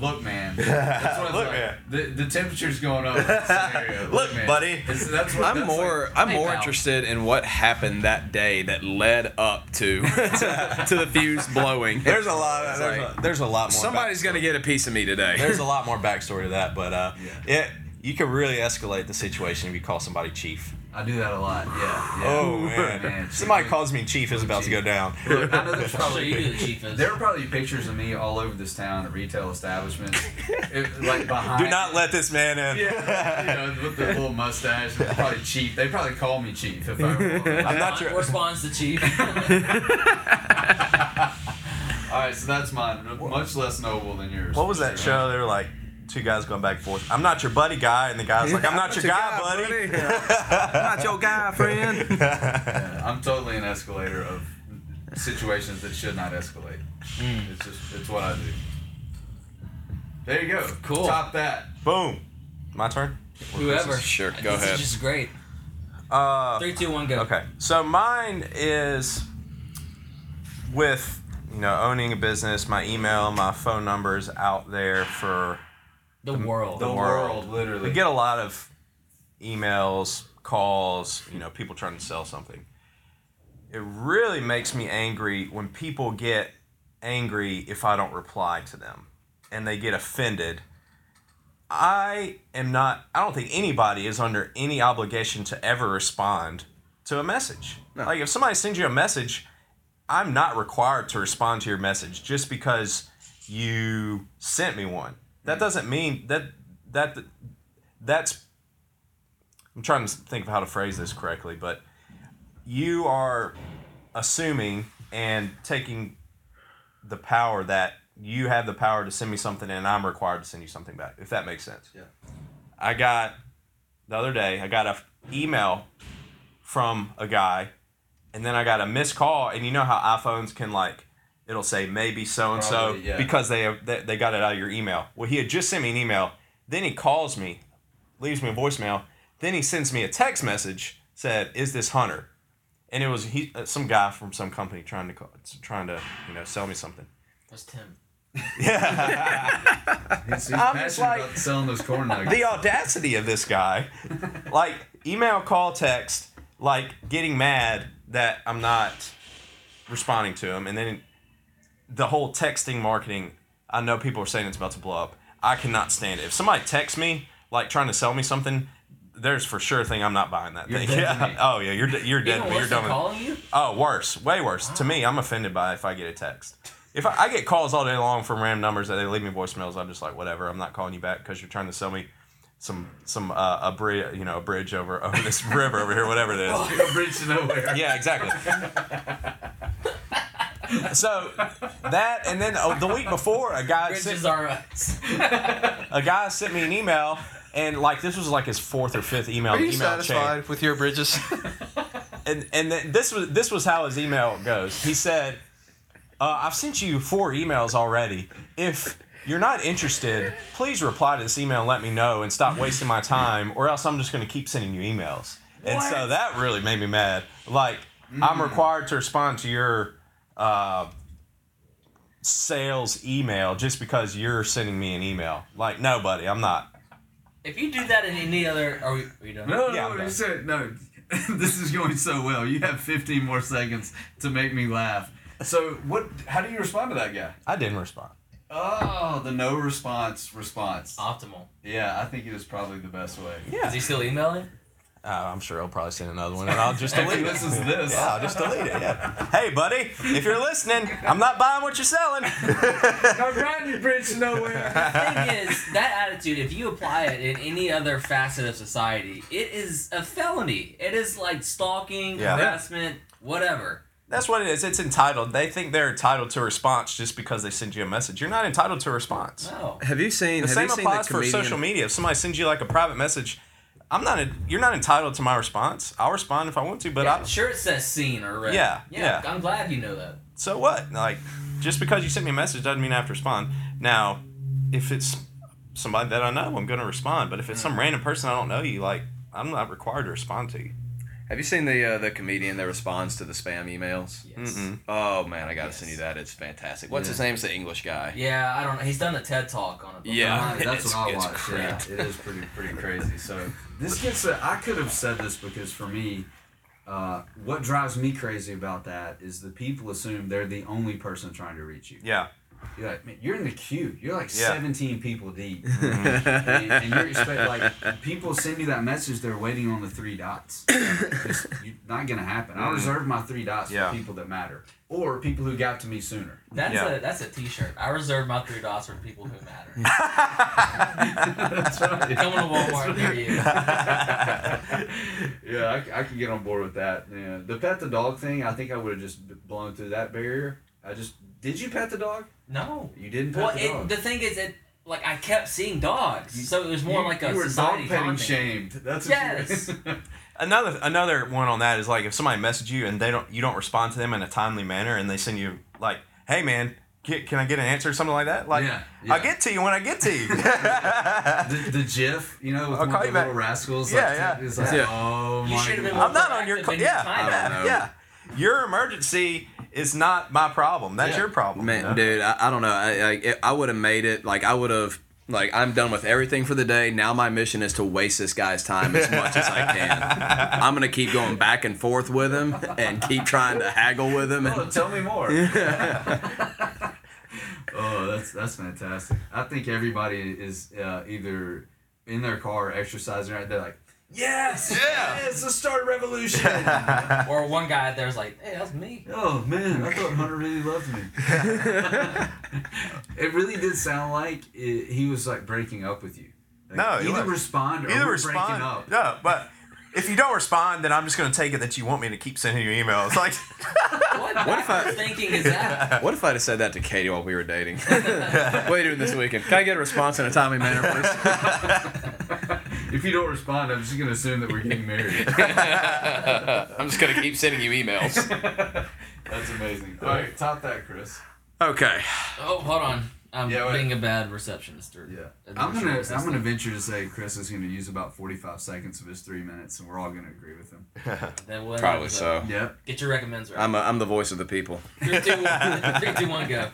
"Look, man." That's what Look, like. man. The, the temperature's going up. in this scenario. Look, man. buddy. It's- that's what, I'm that's more like- I'm Hey, more pal. interested in what happened that day that led up to to, the fuse blowing. There's a lot. It's There's, like, a, there's a lot more. Somebody's gonna get a piece of me today. there's a lot more backstory to that, but uh, Yeah. it you can really escalate the situation if you call somebody chief. I do that a lot. Yeah. yeah. Oh man, Man, somebody chief. calls me chief is about to go down. Look, I know there's So probably you the chief is. There are probably pictures of me all over this town at retail establishments, It- like behind. Do not let this man in. Yeah, you know, with the little mustache, probably chief. They probably call me chief if I were. I'm not sure. Responds the chief. All right, so that's mine. Much less noble than yours. What was that for show? They were like two guys going back and forth. I'm not your buddy guy, and the guy's like, I'm not your guy, buddy. I'm not your guy, friend. Yeah, I'm totally an escalator of situations that should not escalate. It's just it's what I do. There you go. Cool. Top that. Boom. My turn. Whoever. Sure, Go ahead. This is just great. Uh, Three, two, one, go. Okay, so mine is with you know owning a business. My email, my phone numbers out there for The world. The world, literally. we get a lot of emails, calls, you know, people trying to sell something. It really makes me angry when people get angry if I don't reply to them and they get offended. I am not, I don't think anybody is under any obligation to ever respond to a message. Like if somebody sends you a message, I'm not required to respond to your message just because you sent me one. That mm. doesn't mean that that that's I'm trying to think of how to phrase this correctly, but you are assuming and taking the power that you have the power to send me something and I'm required to send you something back, if that makes sense. Yeah. I got the other day, I got a email from a guy and then I got a missed call and you know how iPhones can like it'll say maybe so and so because they, they they got it out of your email. Well, he had just sent me an email. Then he calls me, leaves me a voicemail. Then he sends me a text message said, "Is this Hunter?" And it was he uh, some guy from some company trying to call, trying to you know sell me something. That's Tim. Yeah. He's, he's I'm just passionate like- about selling those corn nuggets. the audacity of this guy like email call text like getting mad that i'm not responding to him and then the whole texting marketing i know people are saying it's about to blow up i cannot stand it if somebody texts me like trying to sell me something there's for sure a thing i'm not buying that You're thing yeah. oh yeah you're, you're dead Even you're done with calling you? Oh, worse, way worse. To me, I'm offended by if I get a text. If I, I get calls all day long from random numbers that they leave me voicemails, I'm just like, whatever. I'm not calling you back because you're trying to sell me some some uh, a bridge, you know, a bridge over over this river over here, whatever it is. like a bridge to nowhere. Yeah, exactly. so that, and then uh, the week before, a guy sent, are us. a guy sent me an email, and like this was like his fourth or fifth email. Are you email chain. satisfied with your bridges? and and then this was this was how his email goes. He said, uh, "I've sent you four emails already. If you're not interested, please reply to this email and let me know, and stop wasting my time, or else I'm just going to keep sending you emails." And so that really made me mad. Like I'm required to respond to your uh, sales email just because you're sending me an email. Like no, buddy, I'm not. If you do that in any other, are we? Are we done? No, Yeah, no, done. you said no. this is going so well. You have 15 more seconds to make me laugh. So what? How do you respond to that guy? I didn't respond. Oh, the no response response. Optimal. Yeah, I think it is probably the best way. Yeah, Is he still emailing? Uh, I'm sure he'll probably send another one, and I'll just If he delete it. listens to this, Yeah, I'll just delete it. Yeah. Hey, buddy, if you're listening, I'm not buying what you're selling. I'm riding your bridge to nowhere. thing is, that attitude, if you apply it in any other facet of society, it is a felony. It is like stalking, Yeah. harassment, whatever. That's what it is. It's entitled. They think they're entitled to a response just because they send you a message. You're not entitled to a response. No. Have you seen? The have same you seen the applies for social media. If somebody sends you like a private message, I'm not. A, you're not entitled to my response. I'll respond if I want to, but yeah, I, sure it says seen or read. Yeah, yeah. yeah. I'm glad you know that. so what? Like, just because you sent me a message doesn't mean I have to respond. Now, if it's somebody that I know, I'm gonna respond. But if it's Mm. some random person I don't know, you like, I'm not required to respond to you. Have you seen the uh, the comedian that responds to the spam emails? Yes. Mm-mm. Oh man, I gotta Yes. send you that. It's fantastic. What's Yeah. his name? It's the English guy. Yeah, I don't know. He's done a TED talk on it. before. Yeah. Right, that's It's- what I it's watched. great. Yeah, it is pretty pretty crazy. So this gets. A, I could have said this because for me, uh, what drives me crazy about that is the people assume they're the only person trying to reach you. Yeah. You're like, man, you're in the queue. You're like Yeah. 17 people deep, and, and you're expect like people send you that message. They're waiting on the three dots. It's not gonna happen. I mm-hmm. reserve my three dots Yeah. for people that matter or people who got to me sooner. That's Yeah. a that's a T-shirt. I reserve my three dots for people who matter. That's right. Coming to Walmart near you. yeah, I, I can get on board with that. Yeah, the pet the dog thing, I think I would have just blown through that barrier. I just did you pet the dog? No. You didn't pet Well, the it, dog. the thing is, it like I kept seeing dogs, so it was more you, like a you were society dog petting shamed. That's what Yes. You were. Another another one on that is like if somebody messages you and they don't you don't respond to them in a timely manner and they send you like, hey man, get, can I get an answer or something like that? Like Yeah, I'll get to you when I get to you. the, the GIF, you know, with I'll one of you the back. little rascals. Yeah, like, yeah. It's like, Yeah. oh You my should have been I'm not on your proactive co- in yeah, yeah, yeah. Your emergency is not my problem. That's Yeah. your problem. Man, you know? dude, I, I don't know. I I, I would have made it. Like I would have. Like I'm done with everything for the day. Now my mission is to waste this guy's time as much as I can. I'm gonna keep going back and forth with him and keep trying to haggle with him. Oh, And, tell me more. oh, that's that's fantastic. I think everybody is uh, either in their car exercising right. They're like, yes, Yeah. yes, let's start revolution. Or one guy out there's like, hey, that's me. oh man, I thought Hunter really loved me. it really did sound like it, he was like breaking up with you. Like, No, he either respond or Either respond. breaking up. No, but if you don't respond, then I'm just going to take it that you want me to keep sending you emails. Like, What, What if I- backwards thinking is that? what if I'd have said that to Katie while we were dating? what are you doing this weekend? Can I get a response in a timely manner, please? If you don't respond, I'm just gonna assume that we're getting married. I'm just gonna keep sending you emails. That's amazing. All right, top that, Chris. Okay. Oh, hold on. I'm Yeah, being a bad receptionist. Or Yeah, I'm gonna I'm gonna venture to say Chris is gonna use about 45 seconds of his three minutes, and we're all gonna agree with him. Then we'll Probably have to- so. Yep. Get your recommends right. I'm a, I'm the voice of the people. Three, two, one. Three, two, one, go.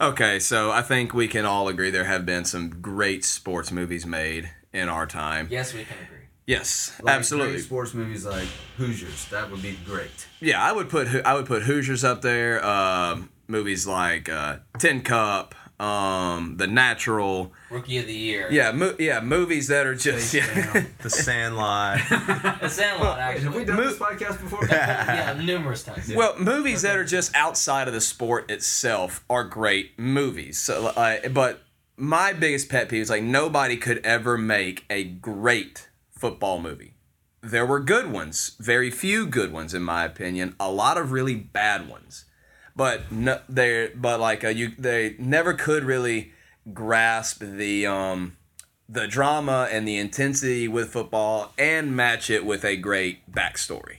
Okay, so I think we can all agree there have been some great sports movies made in our time. Yes, we can agree. Yes, Like absolutely. Great sports movies like Hoosiers, that would be great. Yeah, I would put I would put Hoosiers up there. Um, movies like uh, Tin Cup, um, The Natural. Rookie of the year. Yeah, mo- yeah, movies that are just yeah. The Sandlot. The Sandlot, Wait, have we actually. done Mo- this podcast before? yeah, numerous times. Well, movies that are just outside of the sport itself are great movies. So, uh, but my biggest pet peeve is like nobody could ever make a great football movie. There were good ones, very few good ones in my opinion. A lot of really bad ones, but no, they but like uh, you they never could really grasp the um the drama and the intensity with football and match it with a great backstory.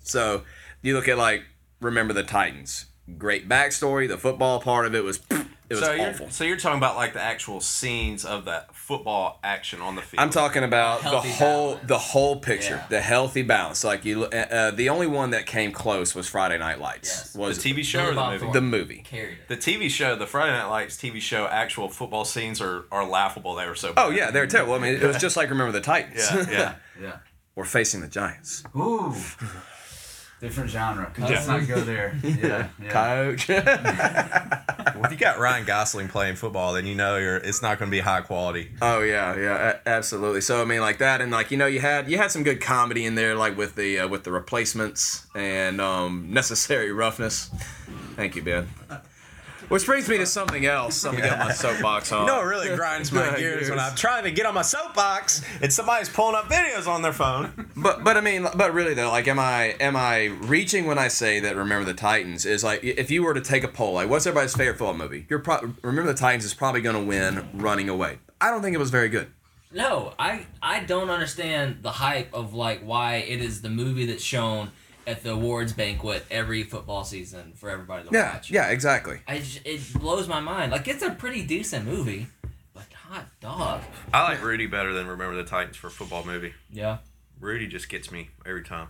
So you look at like Remember the Titans. Great backstory. The football part of it was it was so awful. you're so you're talking about like the actual scenes of that football action on the field. I'm talking about the whole balance. the whole picture, Yeah. the healthy balance. Like you, uh, uh, the only one that came close was Friday Night Lights. Yes. the Was TV show or the movie. The movie? Carried it. The TV show, the Friday Night Lights TV show, actual football scenes are, are laughable. They were so. Bad. Oh yeah, they're terrible. I mean, it was just like Remember the Titans. yeah, yeah. Yeah. We're facing the Giants. Ooh. Different genre. Let's not go there. Yeah. yeah. Coach. Well, if you got Ryan Gosling playing football, then you know you're it's not going to be high quality. Oh yeah, yeah, absolutely. So I mean, like that, and like you know, you had you had some good comedy in there, like with the uh, with the replacements and um, necessary roughness. Thank you, Ben. Which brings me to something else. Something to get my soapbox on. You know what really grinds my gears when. I'm trying to get on my soapbox and somebody's pulling up videos on their phone. But but I mean, but really though, like, am I am I reaching when I say that Remember the Titans is like if you were to take a poll, like, what's everybody's favorite football movie? You're pro- Remember the Titans is probably going to win Running Away. I don't think it was very good. No, I I don't understand the hype of like why it is the movie that's shown at the awards banquet every football season for everybody to Yeah, watch. yeah, exactly. I just, it blows my mind. Like it's a pretty decent movie, but hot dog. I like Rudy better than Remember the Titans for a football movie. Yeah. Rudy just gets me every time.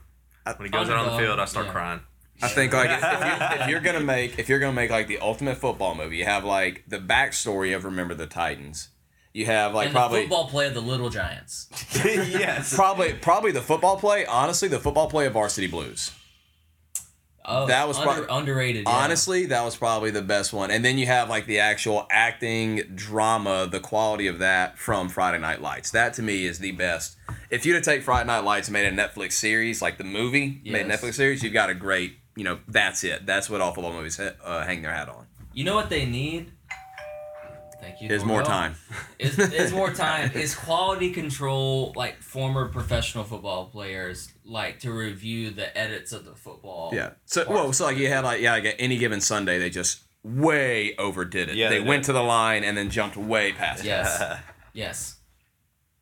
When he goes out on the field, I start yeah. crying. I think like if, if, you're, if you're gonna make if you're gonna make like the ultimate football movie, you have like the backstory of Remember the Titans. You have like and probably the football play of the Little Giants. yes. probably probably the football play. Honestly, the football play of Varsity Blues. Oh, That was under, prob- underrated. Yeah. Honestly, that was probably the best one. And then you have like the actual acting drama, the quality of that from Friday Night Lights. That to me is the best. If you'd have take Friday Night Lights and made a Netflix series, like the movie, made a Netflix series, you've got a great, you know, that's it. That's what all football movies ha- uh, hang their hat on. You know what they need? Thank you. Is more Norvell. time. Is, is more time. Is quality control like former professional football players like to review the edits of the football? Yeah. So well, so like you had like yeah, like any given Sunday they just way overdid it. Yeah, they they went did. to the line and then jumped way past it. Yes. yes.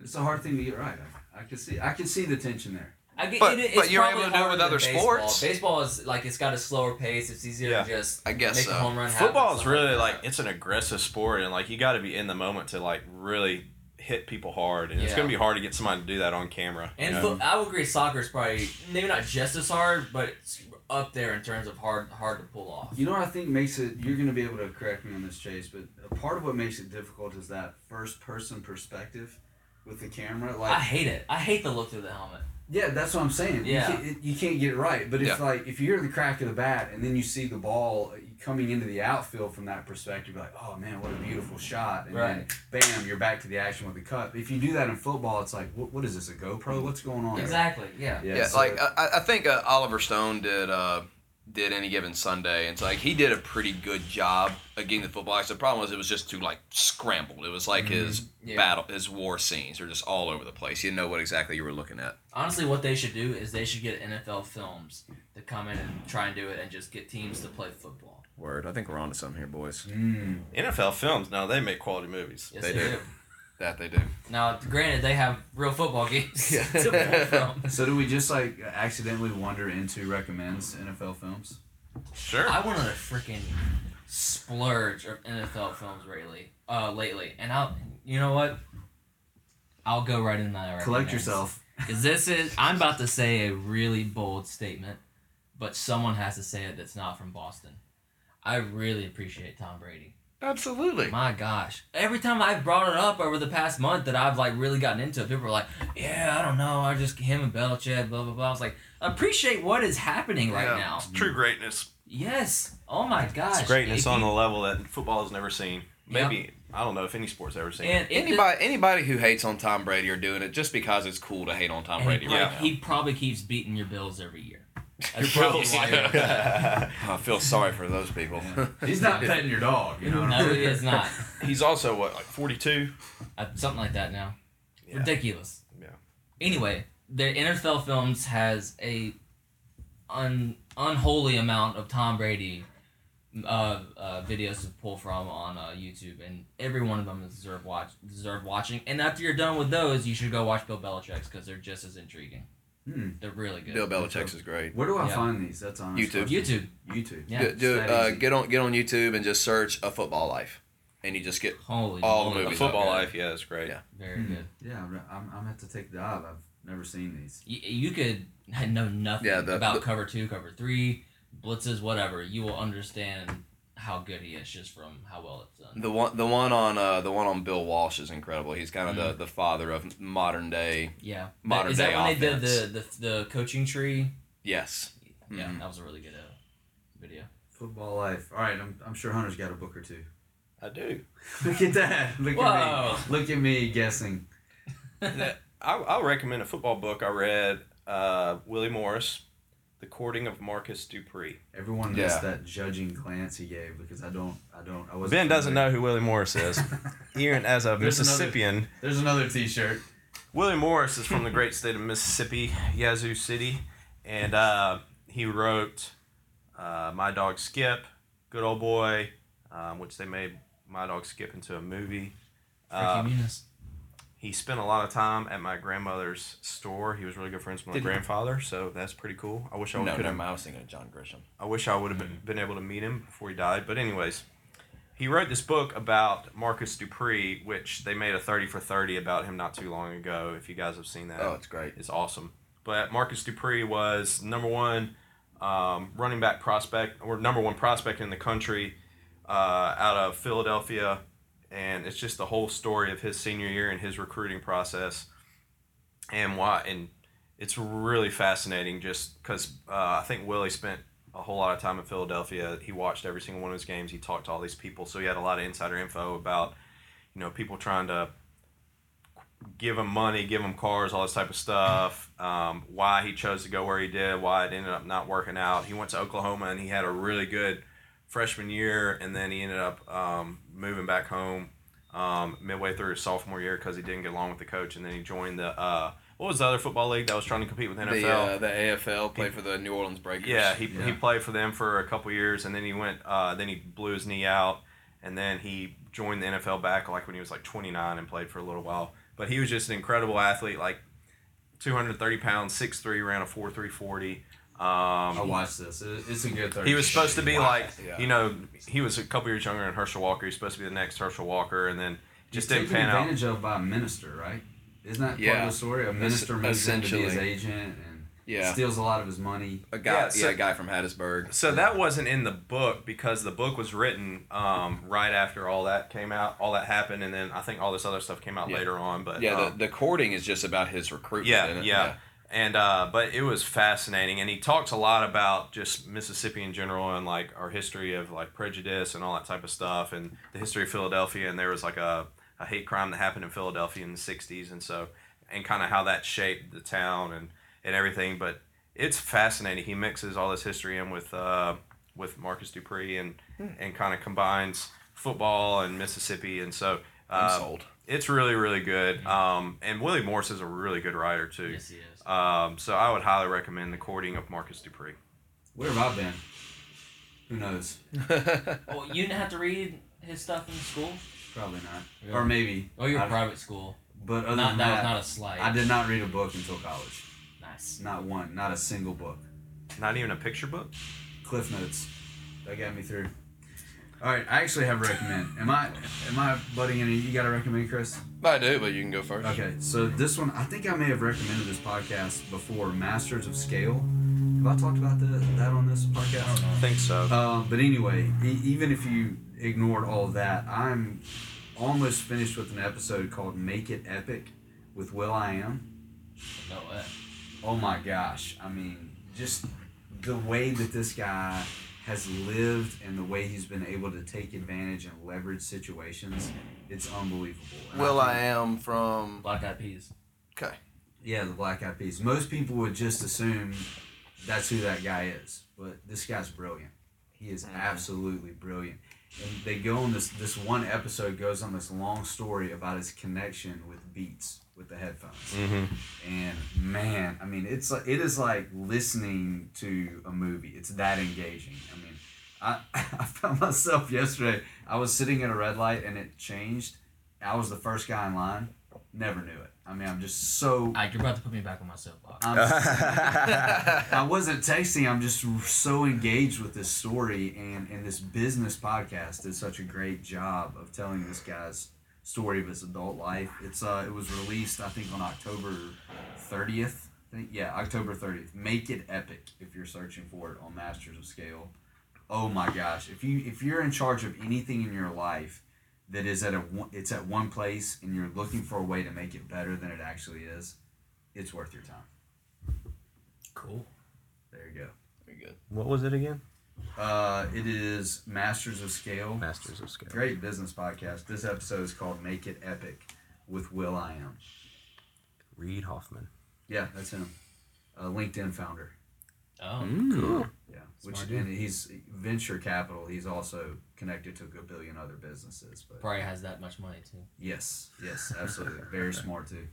It's a hard thing to get right. I, I can see. I can see the tension there. I get, But- it, but it's you're probably able to do it with other baseball. sports. Baseball is like it's got a slower pace. It's easier Yeah. to just I guess make so. a home run. happen, Football is really that. like it's an aggressive sport, and like you got to be in the moment to like really hit people hard, and it's gonna be hard to get somebody to do that on camera. you And know? fo- I would agree, soccer is probably maybe not just as hard, but it's up there in terms of hard hard to pull off. You know what I think makes it. You're going to be able to correct me on this, Chase, but a part of what makes it difficult is that first person perspective with the camera. Like I hate it. I hate the look through the helmet. Yeah, that's what I'm saying. Yeah. You can't, you can't get it right. But if Yeah. like if you hear the crack of the bat and then you see the ball coming into the outfield from that perspective, you're like, oh man, what a beautiful shot! And Right. then bam, you're back to the action with the cut. If you do that in football, it's like, what, what is this? A GoPro? What's going on? Exactly. Yeah. Yeah, Yeah, so- like I, I think uh, Oliver Stone did uh, did any given Sunday, and so like he did a pretty good job of getting the football. The problem was it was just too like scrambled. It was like his Yeah. battle, his war scenes are just all over the place. You didn't know what exactly you were looking at. Honestly, what they should do is they should get NFL Films to come in and try and do it, and just get teams to play football. Word, I think we're on to something here, boys. Mm. NFL films, now they make quality movies. Yes, They they, do. do. That they do. Now, granted, they have real football games Yeah. to pull from. So do we just like accidentally wander into recommends NFL films? Sure. I went on a freaking splurge of NFL films lately. Uh, lately, and I'll, you know what? I'll go right in that. Collect yourself. Because this is, I'm about to say a really bold statement, but someone has to say it that's not from Boston. I really appreciate Tom Brady. Absolutely. My gosh. Every time I've brought it up over the past month that I've like really gotten into it, people are like, Yeah, I don't know, I just him and Belichick, blah blah blah. I was like, appreciate what is happening right Yeah. now. True greatness. Yes. Oh my gosh. It's greatness If on you- the level that football has never seen. Maybe I don't know if any sport's ever seen. and it- Anybody anybody who hates on Tom Brady are doing it just because it's cool to hate on Tom Brady he, right probably, now. he probably keeps beating your Bills every year. That's Your probably Bills, why yeah. you're I feel sorry for those people. He's not petting your dog, you know. No, he is not. He's also what, like forty-two? Uh, something like that now. Yeah. Ridiculous. Yeah. Anyway, the NFL Films has a un, unholy amount of Tom Brady uh, uh, videos to pull from on uh, YouTube, and every one of them is deserve watch deserve watching. And after you're done with those, you should go watch Bill Belichick's because they're just as intriguing. Hmm. They're really good. Bill Belichick's is great. Where do I Yeah. find these? That's on YouTube. YouTube. YouTube. Yeah. do, do, it's that uh, easy. get on get on YouTube and just search a football life, and you just get Holy All moly, movies football okay. life, yeah, it's great. Yeah. Very Hmm. good. Yeah, I'm, I'm, I'm gonna have to take the dive. I've never seen these. You, you could know nothing Yeah, the- about the- cover two, cover three, blitzes, whatever. You will understand how good he is just from how well it's done. the one the one on uh, the one on Bill Walsh is incredible. He's kind of Mm. the, the father of modern day. Yeah. Modern Is that day when they did offense. the, the, the coaching tree? Yes. Yeah, Mhm. that was a really good uh, video. Football life. All right, I'm, I'm sure Hunter's got a book or two. I do. Look at that. Look Whoa. at me. Look at me guessing. I, I'll recommend a football book I read. Uh, Willie Morris, The Courting of Marcus Dupree. Everyone Yeah. missed that judging glance he gave because I don't, I don't, I wasn't. Ben doesn't familiar. know who Willie Morris is. Even as a There's another- Mississippian, There's another T-shirt. Willie Morris is from the great state of Mississippi, Yazoo City, and uh, he wrote uh, My Dog Skip, Good Old Boy, um, which they made My Dog Skip into a movie. Uh, Muniz. He spent a lot of time at my grandmother's store. He was really good friends with my Did he? grandfather, so that's pretty cool. I wish I No, could have. mind. I was thinking of John Grisham. I wish I would have been, been able to meet him before he died. But anyways, he wrote this book about Marcus Dupree, which they made a thirty for thirty about him not too long ago. If you guys have seen that, Oh, it's great. it's awesome. But Marcus Dupree was number one um, running back prospect, or number one prospect in the country uh, out of Philadelphia. And it's just the whole story of his senior year and his recruiting process, and why. And it's really fascinating, just because uh, I think Willie spent a whole lot of time in Philadelphia. He watched every single one of his games. He talked to all these people, so he had a lot of insider info about, you know, people trying to give him money, give him cars, all this type of stuff. Um, why he chose to go where he did, why it ended up not working out. He went to Oklahoma and he had a really good freshman year, and then he ended up um, moving back home um, midway through his sophomore year because he didn't get along with the coach, and then he joined the uh, what was the other football league that was trying to compete with NFL? The uh, the AFL played for the New Orleans Breakers. Yeah, he, Yeah. he played for them for a couple years, and then he went. Uh, then he blew his knee out, and then he joined the NFL back like when he was like 29 and played for a little while. But he was just an incredible athlete, like 230 pounds, 6'3", ran a 4.340. I Um, I watched this. It's a good thirty. he was supposed to be Wow. like, Yeah. you know, he was a couple years younger than Herschel Walker. He's supposed to be the next Herschel Walker, and then just He's didn't taken pan out. advantage of by a minister, right? Isn't that part of the story? A minister moves in to be his agent and Yeah. steals a lot of his money. a guy, Yeah, yeah, a guy from Hattiesburg. So that wasn't in the book because the book was written um, right after all that came out, all that happened, and then I think all this other stuff came out Yeah. later on. But Yeah, um, the, the courting is just about his recruitment. yeah, isn't yeah, and uh, but it was fascinating, and he talks a lot about just Mississippi in general and like our history of like prejudice and all that type of stuff, and the history of Philadelphia, and there was like a, a hate crime that happened in Philadelphia in the '60s, and so and kind of how that shaped the town and and everything, but. It's fascinating. He mixes all this history in with uh, with Marcus Dupree and and kind of combines football and Mississippi, and so I'm uh, sold. it's really really good. Um, and Willie Morris is a really good writer too. Yes, he is. Um, so I would highly recommend the courting of Marcus Dupree. Where have I been? Who knows? well, you didn't have to read his stuff in school. Probably not. Yeah. Or maybe. Oh, you're I- private school. But other Not than that that, was not a slight. I did not read a book until college. Nice. Not one. Not a single book. Not even a picture book. Cliff Notes. That got me through. All right, I actually have a recommend. Am I am I butting in? You got to recommend, Chris? I do, but you can go first. Okay, so this one, I think I may have recommended this podcast before. Masters of Scale. Have I talked about the, that on this podcast? I think so. Uh, but anyway, e- even if you ignored all of that, I'm almost finished with an episode called "Make It Epic" with will.i.am. No way. Oh my gosh! I mean, just the way that this guy has lived and the way he's been able to take advantage and leverage situations, it's unbelievable. And Will I think- am from. Black Eyed Peas. Okay. Yeah, the Black Eyed Peas. Most people would just assume that's who that guy is, but this guy's brilliant. He is mm-hmm. absolutely brilliant. And they go on this this one episode goes on this long story about his connection with Beats with the headphones. Mm-hmm. And man, I mean, it's like it is like listening to a movie. It's that engaging. I mean, I I found myself yesterday. I was sitting at a red light and it changed. I was the first guy in line. Never knew it. I mean, I'm just so Ike, you're about to put me back on my soapbox. I'm, I wasn't texting. I'm just so engaged with this story, and and this business podcast did such a great job of telling this guy's story of his adult life. It's uh, it was released I think on October thirtieth. I think yeah, October thirtieth. Make it epic if you're searching for it on Masters of Scale. Oh my gosh! If you if you're in charge of anything in your life that is at a one- it's at one place and you're looking for a way to make it better than it actually is, it's worth your time. Cool. There you go. Very good. What was it again? Uh, it is Masters of Scale. Masters of Scale. Great business podcast. This episode is called Make It Epic with Will I Am. Reid Hoffman. Yeah, that's him. Uh, LinkedIn founder. Oh, Cool. Yeah, which Smart dude. and he's venture capital. He's also connected to a billion other businesses. But probably has that much money too. yes, yes, absolutely, very smart too.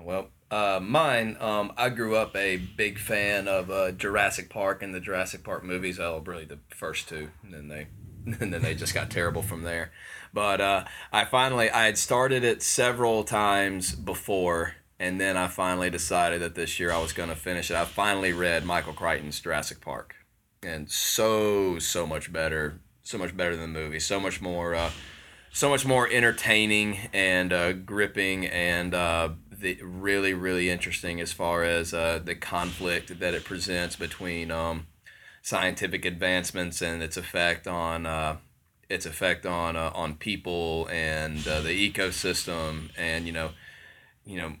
Well, uh, mine, um, I grew up a big fan of uh, Jurassic Park and the Jurassic Park movies. Oh, really, the first two, and then they, and then they just got terrible from there. But uh, I finally, I had started it several times before, and then I finally decided that this year I was going to finish it. I finally read Michael Crichton's Jurassic Park, and so so much better, so much better than the movie, so much more. Uh, so much more entertaining and uh, gripping and uh, the really really interesting as far as uh, the conflict that it presents between um, scientific advancements and its effect on uh, its effect on uh, on people and uh, the ecosystem and you know you know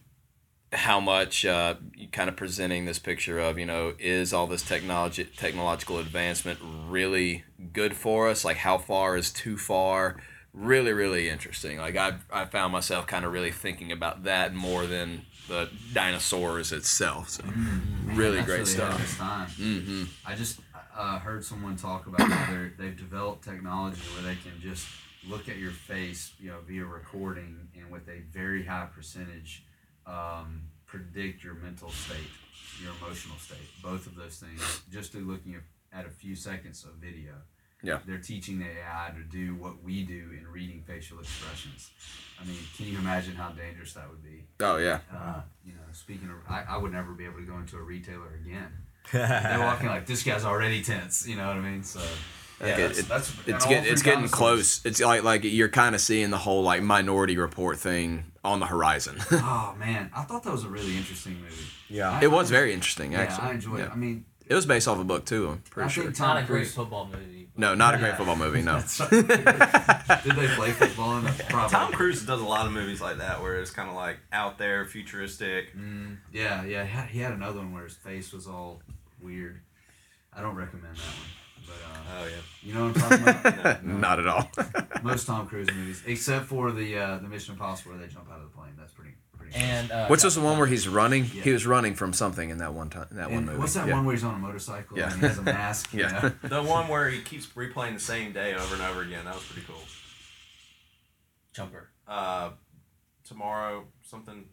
how much uh, kind of presenting this picture of you know is all this technology technological advancement really good for us? Like how far is too far really really interesting like i i found myself kind of really thinking about that more than the dinosaurs itself so really That's great of stuff time. mm-hmm I just uh, heard someone talk about how they've developed technology where they can just look at your face, you know, via recording and with a very high percentage um, predict your mental state, your emotional state. Both of those things, just through looking at a few seconds of video. Yeah. They're teaching the AI to do what we do in reading facial expressions. I mean, can you imagine how dangerous that would be? Oh yeah. Uh, you know, speaking of, I, I would never be able to go into a retailer again. They're walking like this guy's already tense. You know what I mean? So yeah, Like, that's, it- that's it's get, it's getting close. It's like like you're kind of seeing the whole like Minority Report thing on the horizon. Oh man, I thought that was a really interesting movie. Yeah. it was very interesting, Yeah, actually. I enjoyed it. I mean, It was based off a book too. I'm pretty I sure. think It's not Tom a great Cruise- football movie. No, not a great football movie. No. Did they play football in it? Probably. Tom Cruise does a lot of movies like that where it's kind of like out there, futuristic. Mm, yeah, yeah. He had, he had another one where his face was all weird. I don't recommend that one. But uh, Oh yeah. you know what I'm talking about? No, no. not at all. Most Tom Cruise movies, except for the uh, the Mission Impossible where they jump out of the plane. That's pretty pretty. And uh, Which was the one where he's running? Yeah. He was running from something in that one time. That one And movie. what's that yeah. one where he's on a motorcycle Yeah. and he has a mask? Yeah. know? The one where he keeps replaying the same day over and over again. That was pretty cool. Jumper. Uh, tomorrow something.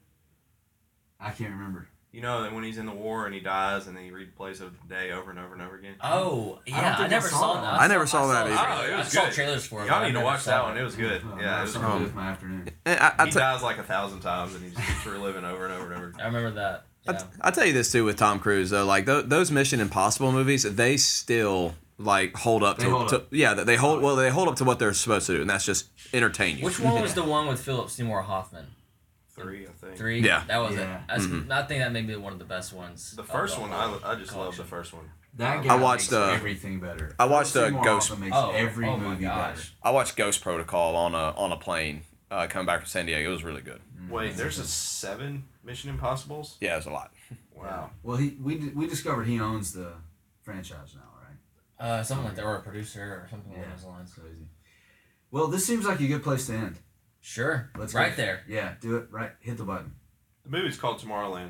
I can't remember. You know that when he's in the war and he dies and then he replays the day over and over and over again. Oh, yeah, don't I, think I never saw saw that that. I never saw that either. Oh, it trailer. was I saw trailers for it. Y'all I need to never watch saw that one. It was good. Oh, Yeah, it was something to with my afternoon. I, I He te- dies like a thousand times and he just keeps reliving over and over and over. I remember that. I Yeah. t- I'll tell you this too with Tom Cruise though, like th- those Mission Impossible movies, they still like hold up They to, hold to up. yeah, they hold well they hold up to what they're supposed to do, and that's just entertain you. Which one was the one with Philip Seymour Hoffman? Three, I think. Three. Yeah. That was Yeah. it. That's, Mhm. I think that may be one of the best ones. The of first the one, whole I, I just love the collection. first one. That I guy watched, makes uh, everything better. I watched, uh, Seymour Ghost- Hoffman makes Oh, every oh my movie gosh. better. I watched Ghost Protocol on a on a plane uh, coming back from San Diego. It was really good. Wait, there's a seven Mission Impossibles? Yeah, it was a lot. Wow. Well, he we di- we discovered he owns the franchise now, right? Uh, something like that, or a producer, or something along those lines. crazy. Well, this seems like a good place to end. Sure. Let's right go. there. Yeah, do it right. Hit the button. The movie's called Tomorrowland.